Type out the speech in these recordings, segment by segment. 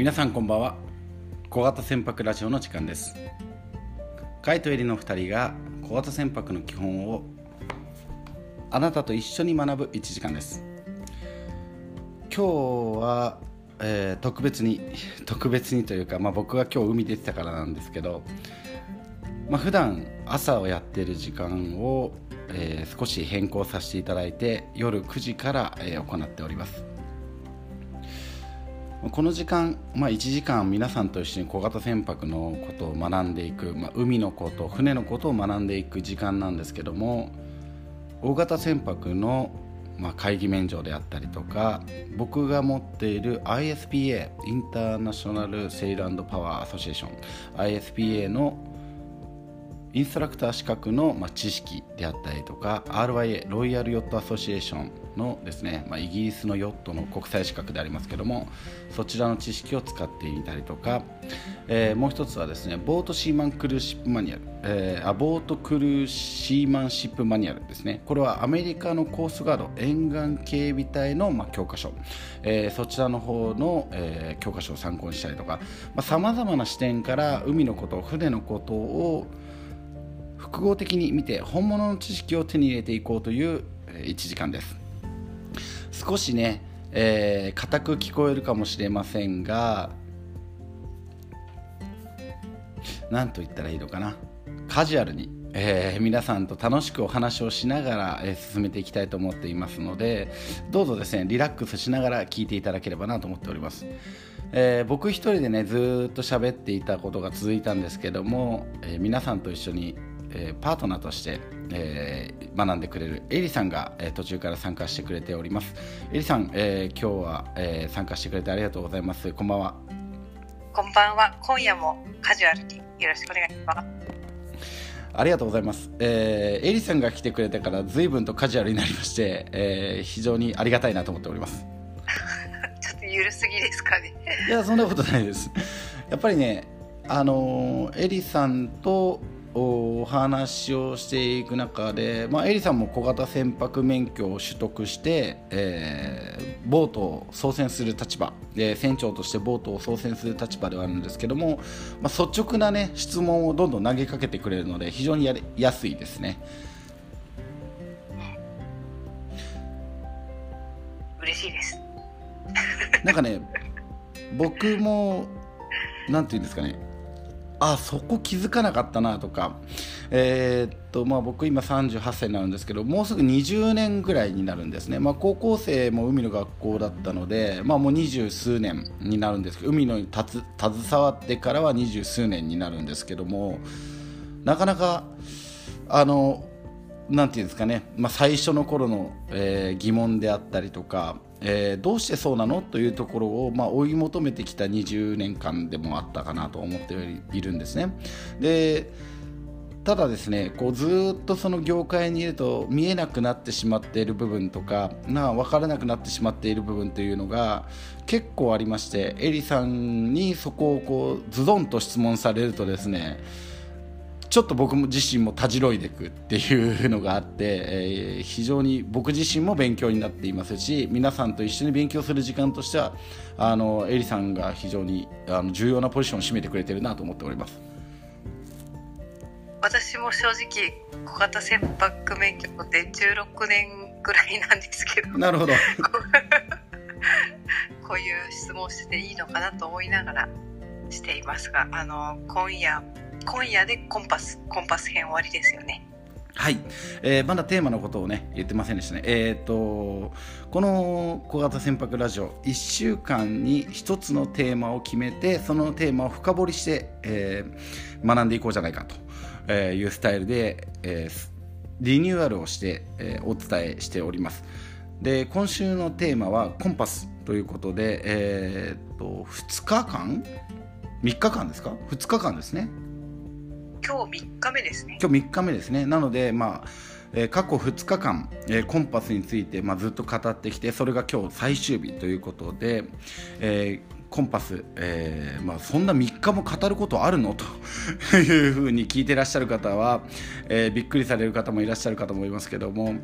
皆さんこんばんは。小型船舶ラジオの時間です。カイとエリの2人が小型船舶の基本をあなたと一緒に学ぶ1時間です。今日は、えー、特別に特別にというか、まあ、僕が今日海出てたからなんですけど、まあ、普段朝をやってる時間を、えー、少し変更させていただいて夜9時から、えー、行っております。この時間、まあ、1時間皆さんと一緒に小型船舶のことを学んでいく、まあ、海のこと船のことを学んでいく時間なんですけども大型船舶の、まあ、会議免除であったりとか僕が持っている ISPA インターナショナルセイルパワーアソシエーション ISPA のインストラクター資格の、まあ、知識であったりとか RYA ロイヤルヨットアソシエーションのですね、まあ、イギリスのヨットの国際資格でありますけどもそちらの知識を使ってみたりとか、えー、もう一つはですねボートシーマンクルーシップマニュアル、えー、あボートクルーシーマンシップマニュアルですね。これはアメリカのコースガード沿岸警備隊の、まあ、教科書、えー、そちらの方の、えー、教科書を参考にしたりとかさまざ、まな視点から海のこと船のことを複合的に見て本物の知識を手に入れていこうという1時間です。少しね、えー、硬く聞こえるかもしれませんが何と言ったらいいのかな。カジュアルに、えー、皆さんと楽しくお話をしながら、えー、進めていきたいと思っていますのでどうぞですねリラックスしながら聞いていただければなと思っております、えー、僕一人でねずっと喋っていたことが続いたんですけども、え皆さんと一緒にえー、パートナーとして、えー、学んでくれるエリさんが、えー、途中から参加してくれております。エリさん、えー、今日は、えー、参加してくれてありがとうございます。こんばんは。こんばんは。今夜もカジュアルによろしくお願いします。ありがとうございます、えー、エリさんが来てくれてから随分とカジュアルになりまして、えー、非常にありがたいなと思っております。ちょっとゆるすぎですかね。いやそんなことないです。やっぱりねあのエリさんとお話をしていく中で、まあ、エリさんも小型船舶免許を取得して、えー、ボートを操船する立場で船長としてボートを操船する立場ではあるんですけども、まあ、率直な、ね、質問をどんどん投げかけてくれるので非常にやりやすいですね。嬉しいですなんかね僕もなんていうんですかねあそこ気づかなかったなとか、えー、っとまあ、僕今38歳になるんですけどもうすぐ20年ぐらいになるんですね、まあ、高校生も海の学校だったので、まあ、もう二十数年になるんですけど海のに携わってからは二十数年になるんですけどもなかなかあのなんていうんですかね、まあ、最初の頃の、えー、疑問であったりとかえー、どうしてそうなの？というところを、まあ、追い求めてきた20年間でもあったかなと思っているんですね。でただですねこうずっとその業界にいると見えなくなってしまっている部分とかな分からなくなってしまっている部分というのが結構ありましてエリさんにそこをこうズドンと質問されるとですねちょっと僕も自身もたじろいでいくっていうのがあって、えー、非常に僕自身も勉強になっていますし皆さんと一緒に勉強する時間としてはあのエリさんが非常にあの重要なポジションを占めてくれてるなと思っております。私も正直小型船舶免許取って16年ぐらいなんですけど。なるほど。こういう質問していいのかなと思いながらしていますがあの今夜今夜でコンパスコンパス編終わりですよね。はい、えー、まだテーマのことをね言ってませんでしたね。えっ、ー、とこの小型船舶ラジオ1週間に1つのテーマを決めてそのテーマを深掘りして、えー、学んでいこうじゃないかというスタイルで、えー、リニューアルをして、えー、お伝えしております。で今週のテーマはコンパスということで、えー、と2日間？3日間ですか？2日間ですね。今日3日目ですね。今日3日目ですね。なのでまあえー、過去2日間、えー、コンパスについて、まあ、ずっと語ってきてそれが今日最終日ということで、えー、コンパス、えーまあ、そんな3日も語ることあるの？というふうに聞いてらっしゃる方は、えー、びっくりされる方もいらっしゃるかと思いますけども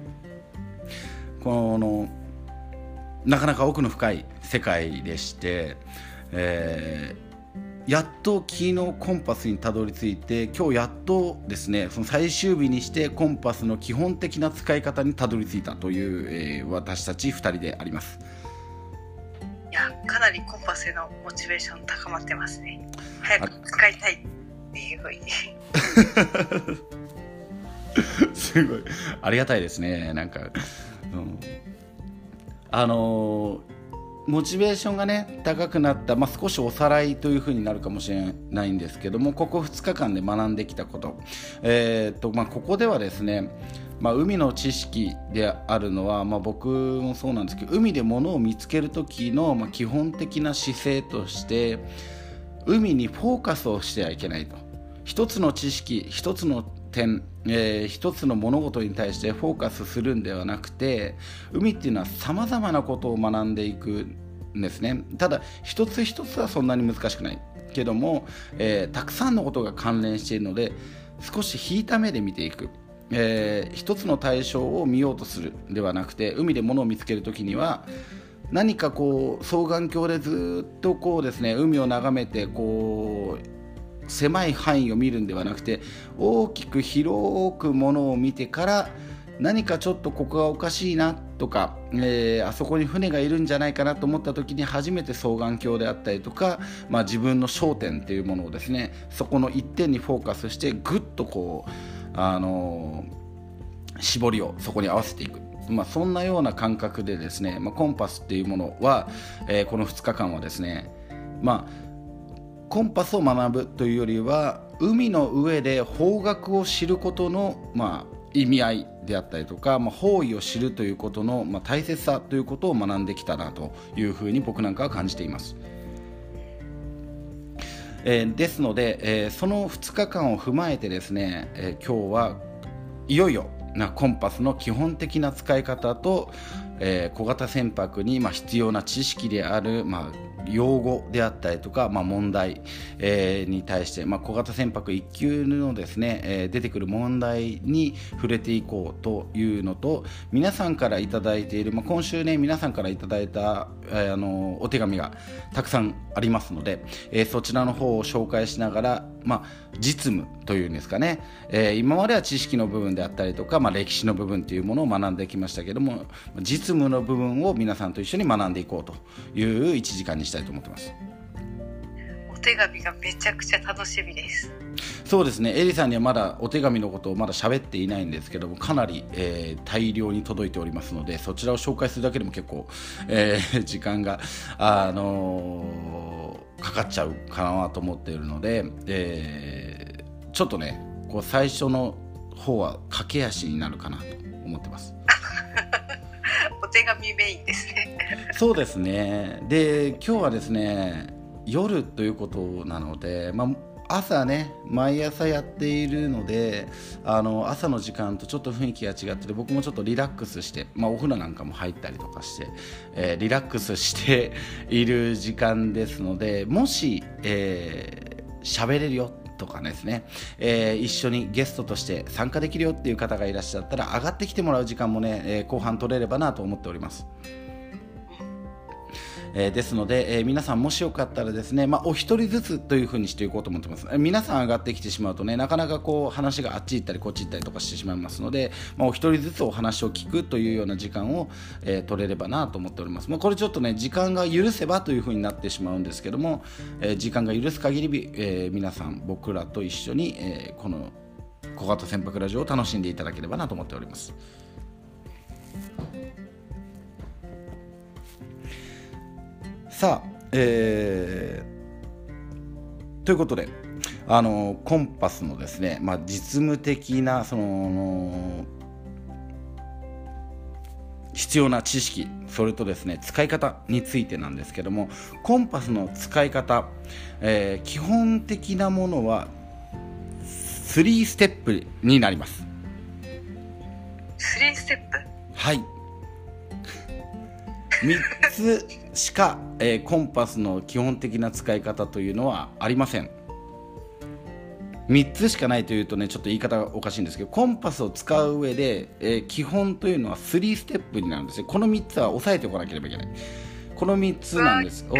このなかなか奥の深い世界でして、えー、やっと昨日コンパスにたどり着いて今日やっとですねその最終日にしてコンパスの基本的な使い方にたどり着いたという、えー、私たち2人であります。いやかなりコンパスへのモチベーション高まってますね。早く使いたいっていうふうに。すごい。ありがたいですね。なんか、うん、あのーモチベーションがね高くなった、まあ、少しおさらいというふうになるかもしれないんですけどもここ2日間で学んできたこと,、えーとまあ、ここではですねまあ、海の知識であるのは、まあ、僕もそうなんですけど海で物を見つける時の、まあ、基本的な姿勢として海にフォーカスをしてはいけないと。一つの知識一つの点、えー、一つの物事に対してフォーカスするんではなくて海っていうのはさまざまなことを学んでいくんですね。ただ一つ一つはそんなに難しくない。けども、えー、たくさんのことが関連しているので少し引いた目で見ていく、えー、一つの対象を見ようとするではなくて海で物を見つける時には何かこう双眼鏡でずっとこうですね海を眺めてこう狭い範囲を見るんではなくて大きく広くものを見てから何かちょっとここがおかしいなとか、えー、あそこに船がいるんじゃないかなと思った時に初めて双眼鏡であったりとか、まあ、自分の焦点っていうものをですねそこの一点にフォーカスしてぐっとこう、あのー、絞りをそこに合わせていく。まあ、そんなような感覚でですね、まあ、コンパスっていうものは、えー、この2日間はですね、まあコンパスを学ぶというよりは海の上で方角を知ることの、まあ、意味合いであったりとか、まあ、方位を知るということの、まあ、大切さということを学んできたなというふうに僕なんかは感じています。えー、ですので、えー、その2日間を踏まえてですね、えー、今日はいよいよなコンパスの基本的な使い方と、えー、小型船舶に、まあ、必要な知識である、まあ、用語であったりとか、まあ、問題、えー、に対して、まあ、小型船舶1級のですね、えー、出てくる問題に触れていこうというのと皆さんから頂いている、まあ、今週ね皆さんから頂いた、えー、あのお手紙がたくさんありますので、えー、そちらの方を紹介しながら、まあ、実務というんですかね、えー、今までは知識の部分であったりとか、まあ、歴史の部分というものを学んできましたけども実務の部分を皆さんと一緒に学んでいこうという1時間にしたいと思ってます。お手紙がめちゃくちゃ楽しみです。そうですね。エリさんにはまだお手紙のことをまだ喋っていないんですけどもかなり、えー、大量に届いておりますのでそちらを紹介するだけでも結構、えー、時間が、あのー、かかっちゃうかなと思っているので、えー、ちょっとねこう最初の方は駆け足になるかなと思ってます。お手紙メインですね。そうですね。で今日はですね夜ということなので、まあ、朝ね毎朝やっているのであの朝の時間とちょっと雰囲気が違ってて僕もちょっとリラックスして、まあ、お風呂なんかも入ったりとかして、えー、リラックスしている時間ですのでもし喋、えー、れるよとかですね、えー、一緒にゲストとして参加できるよっていう方がいらっしゃったら上がってきてもらう時間もね、えー、後半取れればなと思っております。えー、ですので、え、皆さんもしよかったらですね、まあ、お一人ずつというふうにしていこうと思ってます、え、皆さん上がってきてしまうとねなかなかこう話があっち行ったりこっち行ったりとかしてしまいますので、まあ、お一人ずつお話を聞くというような時間を、え取れればなと思っております、まあ、これちょっとね時間が許せばというふうになってしまうんですけども、え時間が許す限り、え皆さん僕らと一緒に、えこの小型船舶ラジオを楽しんでいただければなと思っております。さあ、えー、ということであのコンパスのですね、まあ、実務的なその必要な知識それとですね使い方についてなんですけどもコンパスの使い方、えー、基本的なものは3ステップになります。3ステップ？はい。3つしか、えー、コンパスの基本的な使い方というのはありません。3つしかないというとねちょっと言い方がおかしいんですけどコンパスを使う上で、えー、基本というのは3ステップになるんですね。この3つは押さえておかなければいけない。この3つなんです。を、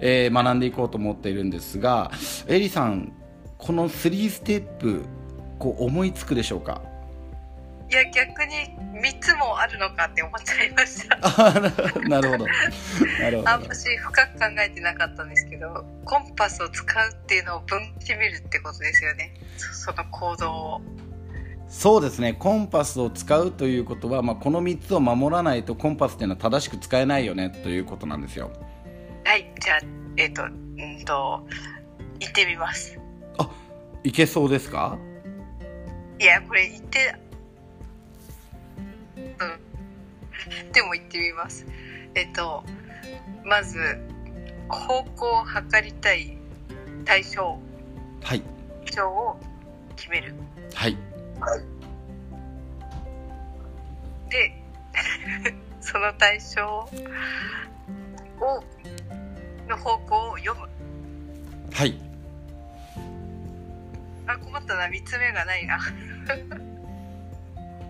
えー学んでいこうと思っているんですがエリさんこの3ステップこう思いつくでしょうか？いや逆に3つもあるのかって思っちゃいました。あ なるほど。なるほどあ私深く考えてなかったんですけどコンパスを使うっていうのを分してみるってことですよね。そその行動を。そうですね。コンパスを使うということは、まあ、この3つを守らないとコンパスっていうのは正しく使えないよねということなんですよ。はい。じゃあえっ、とうんと行ってみます。あいけそうですか？いやこれ言ってうん。でも行ってみます。えっ、とまず方向を測りたい対象。はい。対象を決める。はい。で その対象をの方向を読む。はい。あ困ったな。3つ目がないな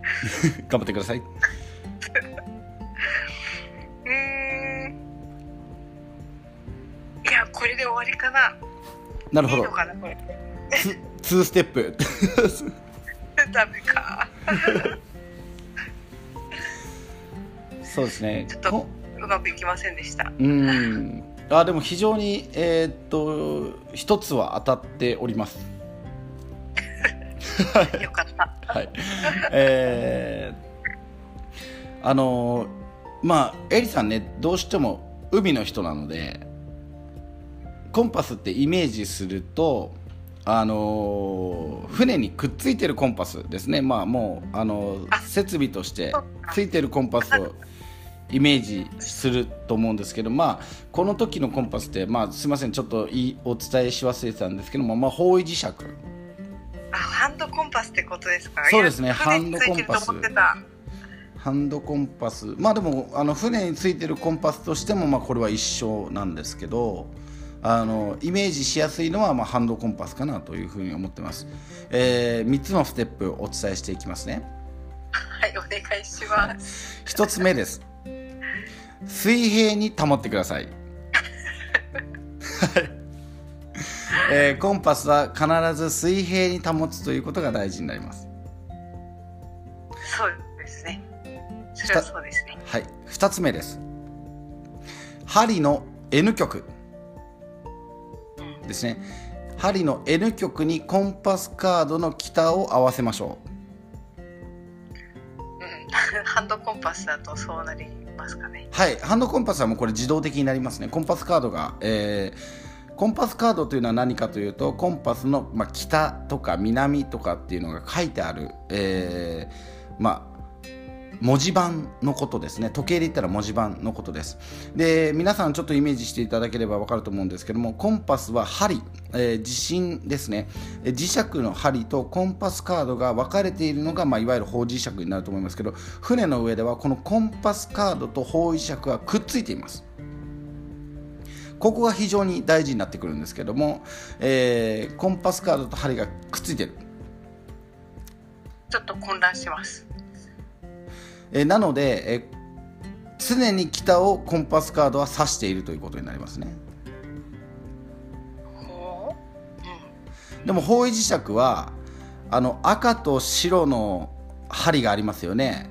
頑張ってください。うー。んいやこれで終わりかな。なるほど。いいのかなこれ。2ステップ。ダメか。そうですね。ちょっとこうまくいきませんでした。うん。あでも非常にえーっと一つは当たっております よかった。はい。えーあのまあエリさんねどうしても海の人なのでコンパスってイメージするとあの船にくっついてるコンパスですね。まあもうあのあ設備としてついてるコンパスをイメージすると思うんですけどまあこの時のコンパスってまあすいません。ちょっとお伝えし忘れてたんですけどもまあ方位磁石あハンドコンパスってことですか？そうですね。いや船についてると思ってた。ハンドコンパス。まあでもあの船についてるコンパスとしてもまあこれは一緒なんですけどあのイメージしやすいのはまあハンドコンパスかなというふうに思ってます、え3つのステップをお伝えしていきますね。はいお願いします。1つ目です。水平に保ってください。はいえーコンパスは必ず水平に保つということが大事になります。そうですね。それはそうですね。はい、2つ目です。針の N 極ですね。針の N 極にコンパスカードの北を合わせましょう。ん。ハンドコンパスだとそうなりますかね。うはい。ハンドコンパスはもうこれ自動的になりますね。コンパスカードが、えーコンパスカードというのは何かというとコンパスの、まあ、北とか南とかっていうのが書いてある、えーまあ文字盤のことですね。時計で言ったら文字盤のことです。で皆さんちょっとイメージしていただければ分かると思うんですけどもコンパスは針、えー、地震ですね。磁石の針とコンパスカードが分かれているのが、まあ、いわゆる方磁石になると思いますけど船の上ではこのコンパスカードと方位磁石はくっついています。ここが非常に大事になってくるんですけども、えーコンパスカードと針がくっついてる。ちょっと混乱します。えーなので、えー常に北をコンパスカードは指しているということになりますね。ほう。でも方位磁石はあの赤と白の針がありますよね。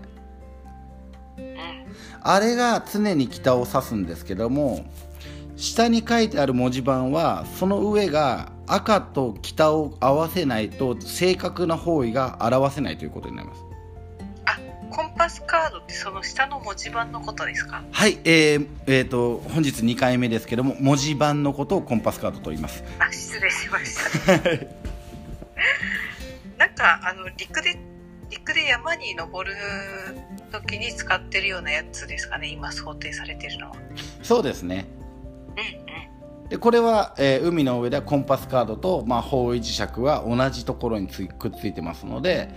あれが常に北を指すんですけども下に書いてある文字盤はその上が赤と北を合わせないと正確な方位が表せないということになります。あコンパスカードってその下の文字盤のことですか？はい、えーえーと本日2回目ですけども文字盤のことをコンパスカードと言います。あ失礼しました。なんかあの陸で陸で山に登る時に使ってるようなやつですかね今想定されてるのは。そうですねでこれは、えー海の上ではコンパスカードと、まあ、方位磁石は同じところにつくっついてますので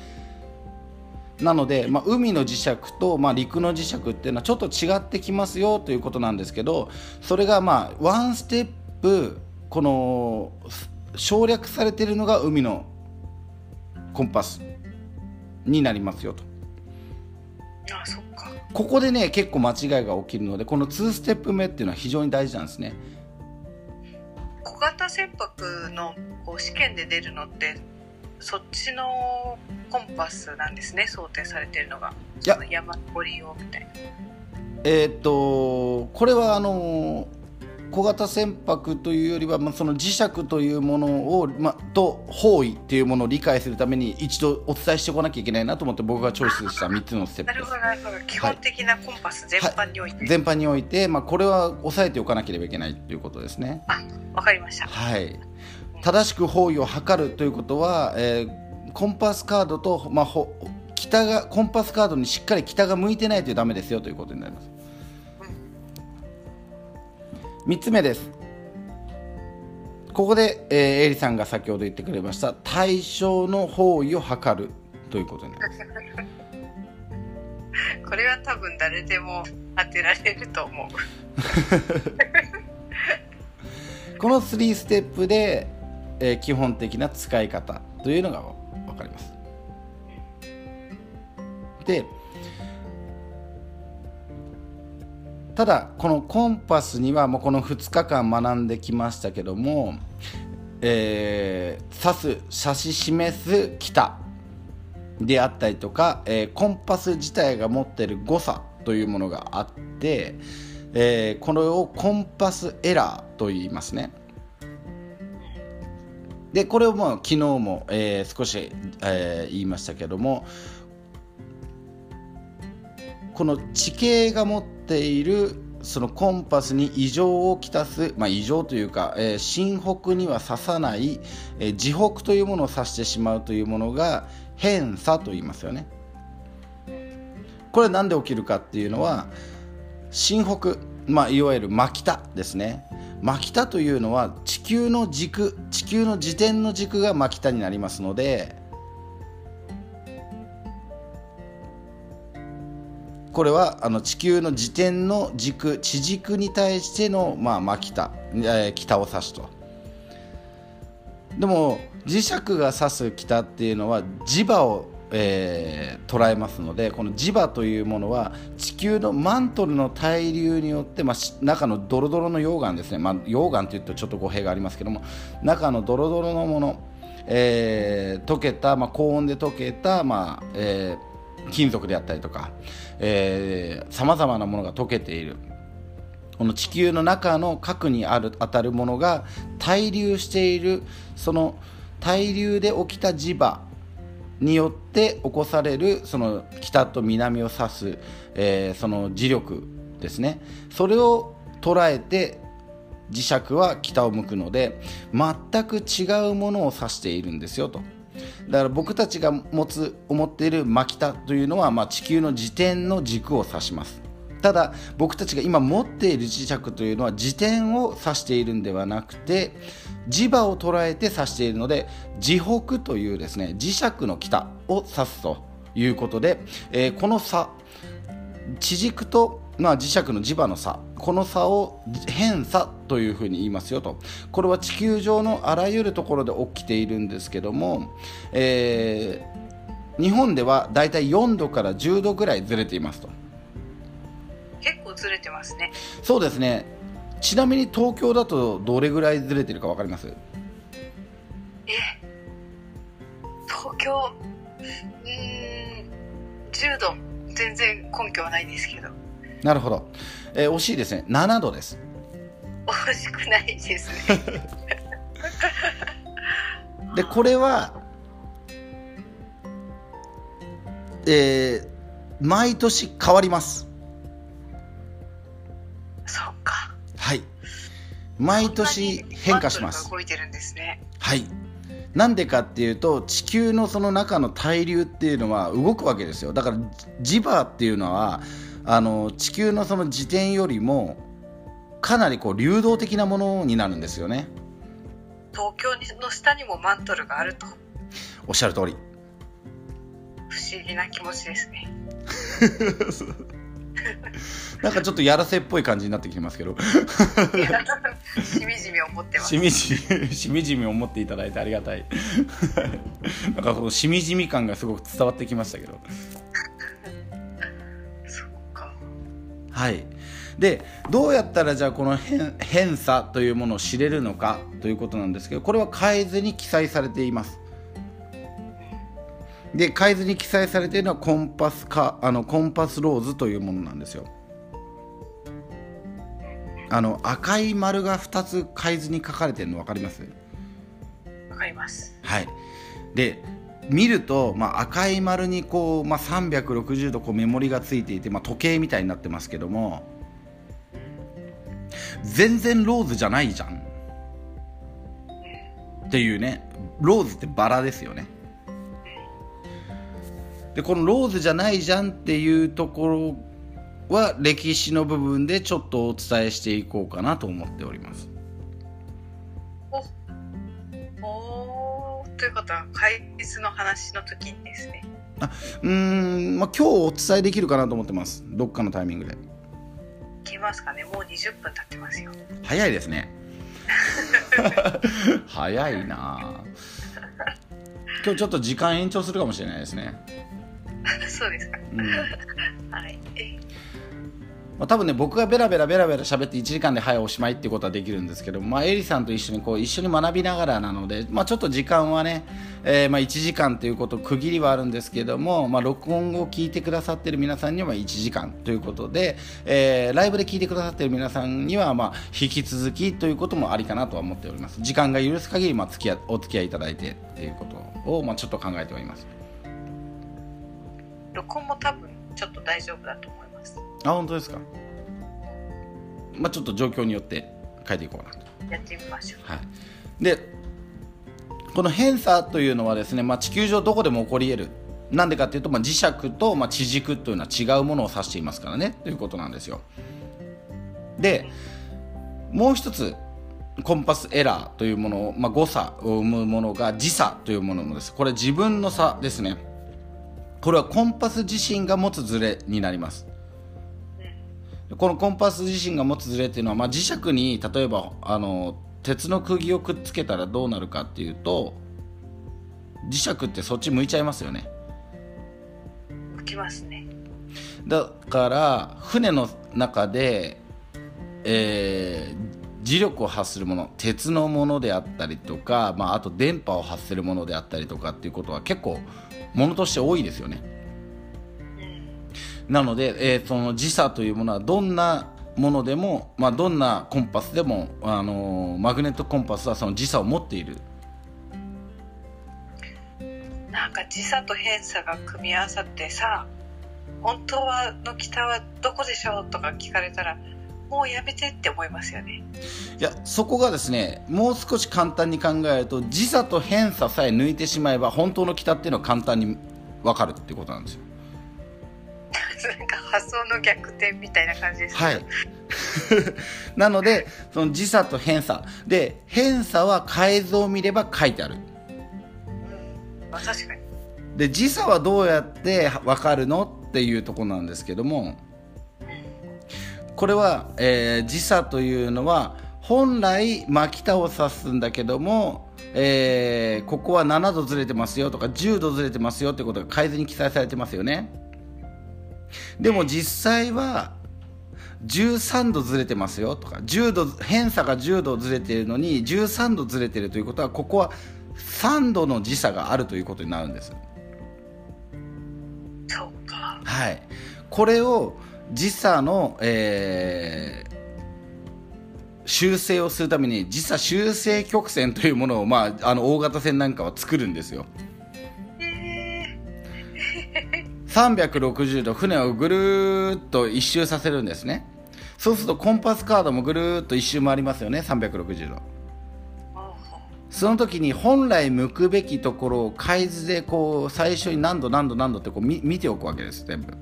なので、まあ、海の磁石と、まあ、陸の磁石っていうのはちょっと違ってきますよということなんですけどそれがまあワンステップこの省略されてるのが海のコンパスになりますよと。あそっここでね結構間違いが起きるのでこの2ステップ目っていうのは非常に大事なんですね。小型船舶のこう試験で出るのってそっちのコンパスなんですね想定されてるのが。山登り用みたいな。えーっとこれはあの小型船舶というよりは、まあ、その磁石というものを、まあ、と方位っていうものを理解するために一度お伝えしておかなきゃいけないなと思って僕がチョイスした3つのステップですなるほどなるほど基本的なコンパス全般において、全般において、まあ、これは押さえておかなければいけないということですね。わかりましたはい、正しく方位を測るということは、えーコンパスカードと、まあ、ほ北がコンパスカードにしっかり北が向いてないとダメですよということになります。3つ目です。ここで、えー、エリさんが先ほど言ってくれました対象の方位を測るということになります。これは多分誰でも当てられると思う この3ステップで、えー基本的な使い方というのが分かります。でただこのコンパスにはもうこの2日間学んできましたけども、えー指す指し示す北であったりとか、えーコンパス自体が持っている誤差というものがあって、えーこれをコンパスエラーと言いますね。でこれをもう昨日も、えー少し、えー言いましたけどもこの地形が持っているそのコンパスに異常をきたす、まあ、異常というか、えー新北には指さない、えー自北というものを指してしまうというものが偏差と言いますよね。これは何で起きるかっていうのは新北、まあ、いわゆる真北ですね真北というのは地球の軸地球の自転の軸が真北になりますのでこれはあの地球の自転の軸地軸に対しての、まあ、真北、え北を指すと。でも磁石が指す北っていうのは磁場を、えー捉えますのでこの磁場というものは地球のマントルの対流によって、まあ、中のドロドロの溶岩ですね、まあ、溶岩というとちょっと語弊がありますけども中のドロドロのもの、えー溶けた、まあ、高温で溶けた、まあえー金属であったりとかさまざまなものが溶けている。この地球の中の核にある当たるものが対流している。その対流で起きた磁場によって起こされるその北と南を指す、えーその磁力ですね。それを捉えて磁石は北を向くので全く違うものを指しているんですよと。だから僕たちが持つ思っている真北というのは、まあ、地球の自転の軸を指します。ただ僕たちが今持っている磁石というのは自転を指しているんではなくて磁場を捉えて指しているので磁北というですね磁石の北を指すということで、えーこの差地軸と、まあ、磁石の磁場の差この差を偏差というふうに言いますよと。これは地球上のあらゆるところで起きているんですけども、えー日本ではだいたい4度から10度ぐらいずれていますと。結構ずれてますね。そうですね。ちなみに東京だとどれぐらいずれてるか分かります？え東京うーん10度。全然根拠はないですけど。なるほど、えー惜しいですね。7度です。惜しくないですね。でこれはえー毎年変わります。そっか。はい。毎年変化します。動いてるんですね。はい。なんでかっていうと地球のその中の対流っていうのは動くわけですよ。だから磁場っていうのはあの地球のその自転よりもかなりこう流動的なものになるんですよね。東京の下にもマントルがあると。おっしゃる通り。不思議な気持ちですね。なんかちょっとやらせっぽい感じになってきてますけど。しみじみ思ってます。しみじみ しみじみ思っていただいてありがたい。なんかこのしみじみ感がすごく伝わってきましたけどはい。でどうやったらじゃあこの変変差というものを知れるのかということなんですけどこれは変えずに記載されています。で変えずに記載されているのはコンパスかあのコンパスローズというものなんですよ。あの赤い丸が2つ変えずに書かれてるの分かります？わかります。はい。で見ると、まあ、赤い丸にこう、まあ、360度こうメモリがついていて、まあ、時計みたいになってますけども全然ローズじゃないじゃん。っていうね。ローズってバラですよね。でこのローズじゃないじゃんっていうところは歴史の部分でちょっとお伝えしていこうかなと思っております。ということは解説の話の時にですね。うーん、まあ、今日お伝えできるかなと思ってます。どっかのタイミングで。いけますかね。もう20分経ってますよ。早いですね。早いな。今日ちょっと時間延長するかもしれないですね、そうですか。うん。はい。えまあ、多分ね僕がベラベラベラベラ喋って1時間ではいおしまいっていうことはできるんですけど、まあ、エリさんと一緒にこう一緒に学びながらなので、まあ、ちょっと時間はね、えーまあ1時間ということ区切りはあるんですけども、まあ、録音を聞いてくださってる皆さんには1時間ということで、えーライブで聞いてくださってる皆さんにはまあ引き続きということもありかなとは思っております。時間が許す限りまあ付き合お付き合いいただいてっていうことをまあちょっと考えております。録音も多分ちょっと大丈夫だと思います。あ本当ですか？まあちょっと状況によって変えていこうかなと。やってみましょう。はい、でこの偏差というのはですね、まあ、地球上どこでも起こり得る。なんでかっていうと、まあ、磁石と、まあ、地軸というのは違うものを指していますからね。ということなんですよ。でもう一つコンパスエラーというものを、まあ、誤差を生むものが時差というものです。これ自分の差ですね。これはコンパス自身が持つズレになりますこのコンパス自身が持つズレっていうのは、まあ、磁石に例えばあの鉄の釘をくっつけたらどうなるかっていうと磁石ってそっち向いちゃいますよね。起きますね。だから船の中で、えー磁力を発するもの鉄のものであったりとか、まあ、あと電波を発するものであったりとかっていうことは結構ものとして多いですよね。うんなので、えーその時差というものはどんなものでも、まあ、どんなコンパスでも、あのーマグネットコンパスはその時差を持っている。なんか時差と偏差が組み合わさってさ本当はの北はどこでしょうとか聞かれたらもうやめてって思いますよね。いやそこがですねもう少し簡単に考えると時差と偏差さえ抜いてしまえば本当の北っていうのは簡単に分かるっていうことなんですよなんか発想の逆転みたいな感じですはい。なのでその時差と偏差。で偏差は改造を見れば書いてある。うん。まあ確かに。で時差はどうやって分かるのっていうところなんですけどもこれは、えー時差というのは本来真北を指すんだけども、えーここは7度ずれてますよとか10度ずれてますよってことが改図に記載されてますよねでも実際は13度ずれてますよとか10度偏差が10度ずれているのに13度ずれているということはここは3度の時差があるということになるんです。そうか。はい、これを時差の、えー修正をするために時差修正曲線というものを、まあ、あの大型船なんかは作るんですよ360度船をぐるっと一周させるんですね。そうするとコンパスカードもぐるっと一周回りますよね360度、その時に本来向くべきところを海図でこう最初に何度何度何度ってこう見ておくわけです全部。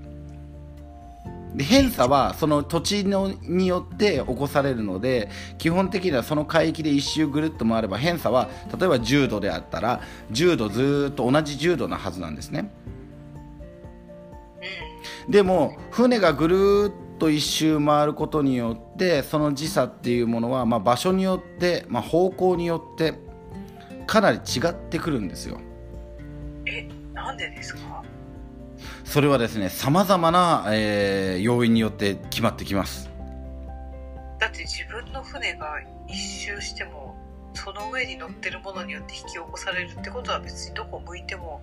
で偏差はその土地のによって起こされるので基本的にはその海域で一周ぐるっと回れば偏差は例えば10度であったら10度ずっと同じ10度なはずなんですね。でも船がぐるーっと一周回ることによってその時差っていうものは、まあ、場所によって、まあ、方向によってかなり違ってくるんですよ。えなんでですか？それはですねさまざまな、えー要因によって決まってきます。だって自分の船が一周してもその上に乗ってるものによって引き起こされるってことは別にどこ向いても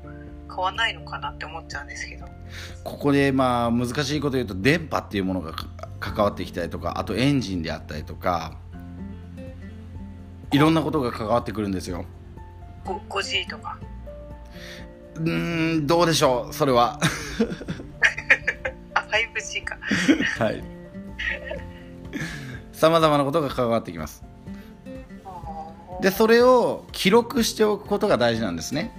変わんないのかなって思っちゃうんですけど。ここでまあ難しいこと言うと電波っていうものがか関わってきたりとかあとエンジンであったりとかいろんなことが関わってくるんですよ。ご 5G とか。うーんどうでしょうそれは。あ 5G か。はい。さまざまなことが関わってきます。でそれを記録しておくことが大事なんですね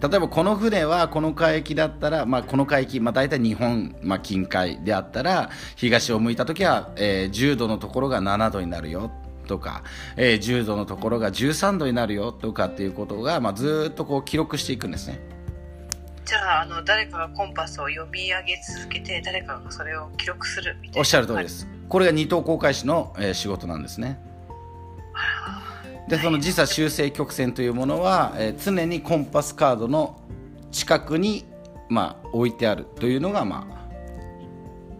例えばこの船はこの海域だったら、まあ、この海域、まあ、大体日本、まあ、近海であったら東を向いた時は、えー10度のところが7度になるよとか、えー10度のところが13度になるよとかっていうことが、まあ、ずーっとこう記録していくんですね。じゃああの誰かがコンパスを読み上げ続けて誰かがそれを記録するみたいなおっしゃる通りです。これが二等航海士の、えー仕事なんですね。あでその時差修正曲線というものは、えー常にコンパスカードの近くに、まあ、置いてあるというのが、まあ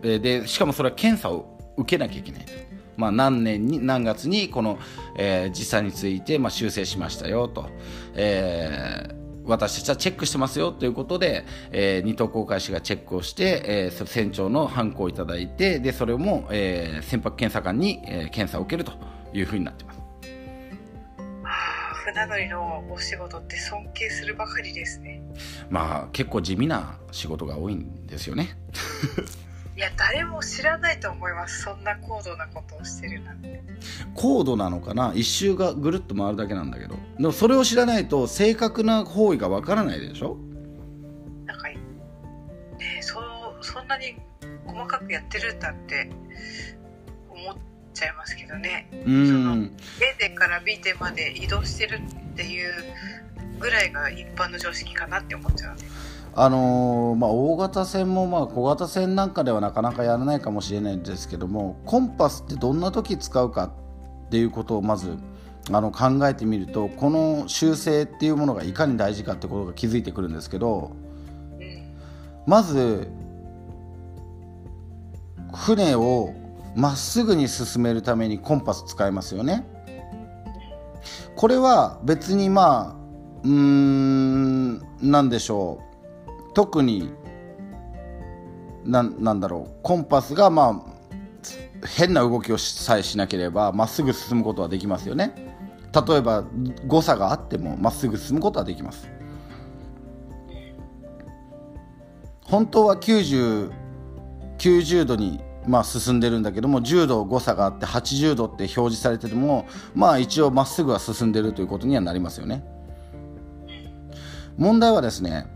えーでしかもそれは検査を受けなきゃいけないと、まあ、何年に何月にこの、えー時差について、まあ、修正しましたよと、えー私たちはチェックしてますよということで、えー二等航海士がチェックをして、えーそ船長のハンコをいただいてでそれも、えー船舶検査官に、えー検査を受けるというふうになってます。あ船乗りのお仕事って尊敬するばかりですね。まあ結構地味な仕事が多いんですよね。いや誰も知らないと思います。そんな高度なことをしてるなんて。高度なのかな？一周がぐるっと回るだけなんだけど。でもそれを知らないと正確な方位がわからないでしょ？なんかねそそんなに細かくやってるんだってちゃいますけどね。うそのん A 点から B 点まで移動してるっていうぐらいが一般の常識かなって思っちゃうあのーまあ、大型船もまあ小型船なんかではなかなかやらないかもしれないんですけどもコンパスってどんな時使うかっていうことをまずあの考えてみるとこの修正っていうものがいかに大事かってことが気づいてくるんですけどうん。まず船をまっすぐに進めるためにコンパス使いますよね。これは別にまあうーんなんでしょう。特にななんだろう。コンパスがまあ変な動きをさえしなければまっすぐ進むことはできますよね。例えば誤差があってもまっすぐ進むことはできます。本当は90 90度に、まあ、進んでるんだけども10度誤差があって80度って表示されててもまあ一応まっすぐは進んでるということにはなりますよね。問題はですね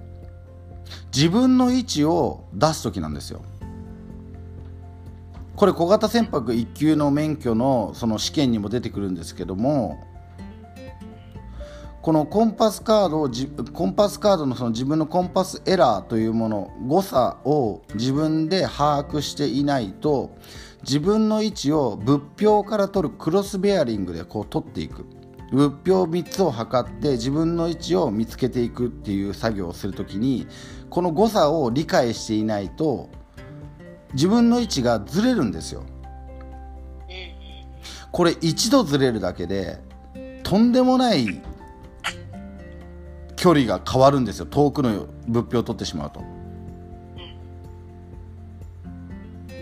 自分の位置を出す時なんですよ。これ小型船舶1級の免許のその試験にも出てくるんですけどもこのコンパスカードをじコンパスカードのその自分のコンパスエラーというもの誤差を自分で把握していないと自分の位置を仏標から取るクロスベアリングでこう取っていく。仏標3つを測って自分の位置を見つけていくっていう作業をするときにこの誤差を理解していないと自分の位置がずれるんですよ。これ一度ずれるだけでとんでもない距離が変わるんですよ。遠くの仏標を取ってしまうと。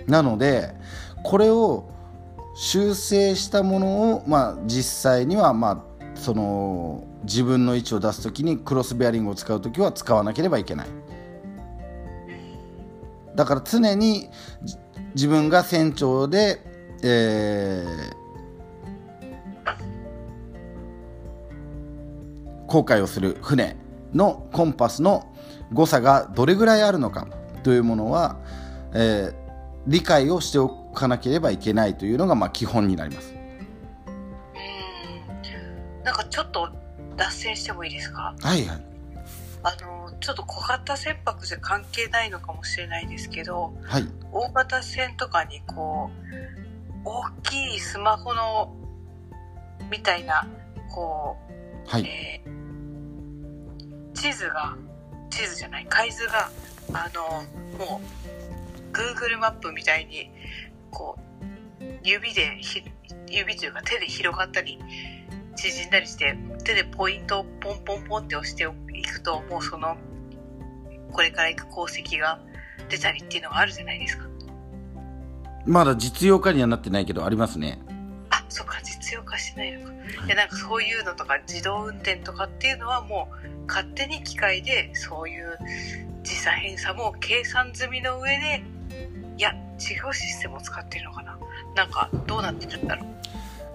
なのでこれを修正したものを、まあ、実際には、まあ、その自分の位置を出す時にクロスベアリングを使う時は使わなければいけない。だから常に自分が船長で、えー航海をする船のコンパスの誤差がどれぐらいあるのかというものは、えー理解をしておかなければいけないというのがまあ基本になります。うん。なんかちょっと脱線してもいいですか？はいはい。あのちょっと小型船舶じゃ関係ないのかもしれないですけどはい。大型船とかにこう大きいスマホのみたいなこう、はい。えー地図が地図じゃない海図があのもう Google マップみたいにこう指でひ指というか手で広がったり縮んだりして手でポイントをポンポンポンって押していくともうそのこれから行く功績が出たりっていうのがあるじゃないですか。まだ実用化にはなってないけどありますね。そっか実用化してないのか、い。やなんかそういうのとか自動運転とかっていうのはもう勝手に機械でそういう時差偏差も計算済みの上でいや違うシステムを使ってるのかな。なんかどうなってるんだろう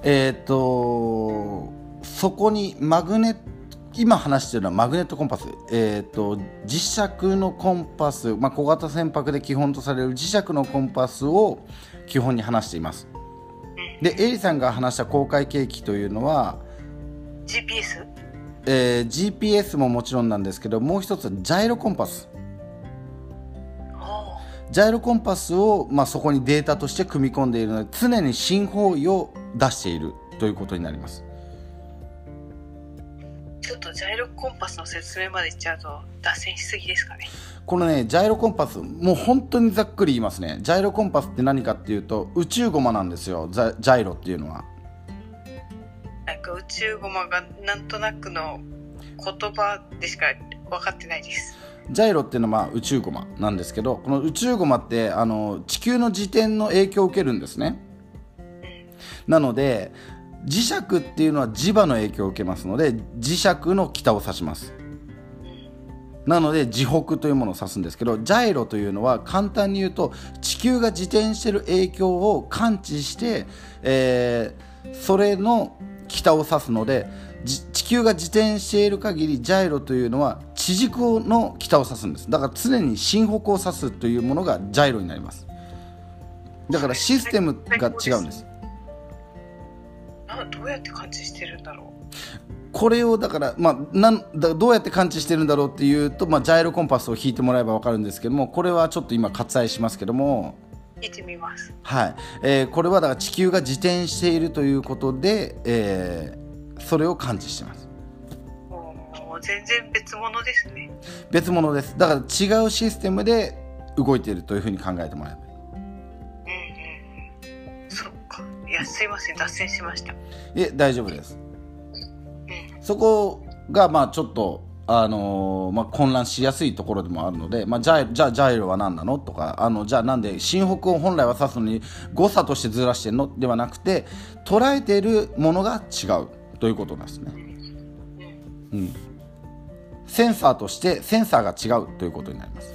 えっ、とそこにマグネット今話してるのはマグネットコンパス、えーと、磁石のコンパス、まあ、小型船舶で基本とされる磁石のコンパスを基本に話していますでエリさんが話した公開契機というのは GPS? えー、GPS ももちろんなんですけどもう一つジャイロコンパス。ジャイロコンパスを、まあ、そこにデータとして組み込んでいるので常に新方位を出しているということになります。ちょっとジャイロコンパスの説明までいっちゃうと脱線しすぎですかねこのねジャイロコンパスもう本当にざっくり言いますね。ジャイロコンパスって何かっていうと宇宙ゴマなんですよジャイロっていうのは。なんか宇宙ゴマがなんとなくの言葉でしか分かってないです。ジャイロっていうのはまあ宇宙ゴマなんですけどこの宇宙ゴマってあの地球の自転の影響を受けるんですね、なので磁石っていうのは磁場の影響を受けますので磁石の北を指しますなので磁北というものを指すんですけどジャイロというのは簡単に言うと地球が自転している影響を感知して、えー、それの北を指すので地球が自転している限りジャイロというのは地軸の北を指すんです。だから常に新北を指すというものがジャイロになります。だからシステムが違うんです。どうやって感知してるんだろう。これをだから、まあ、なんだどうやって感知してるんだろうっていうと、まあ、ジャイロコンパスを引いてもらえば分かるんですけどもこれはちょっと今割愛しますけども引いてみます、はい。えー、これはだから地球が自転しているということで、えー、それを感知してます。全然別物ですね。別物です。だから違うシステムで動いているというふうに考えてもらえばいやすいません。脱線しました。いえ大丈夫です、うん、そこがまあちょっとあのー、まあ、混乱しやすいところでもあるので、まあ、じゃあじゃあジャイロは何なのとかあのじゃあなんで新北を本来は指すのに誤差としてずらしてるのではなくて捉えているものが違うということなんですね、うん、センサーとしてセンサーが違うということになります。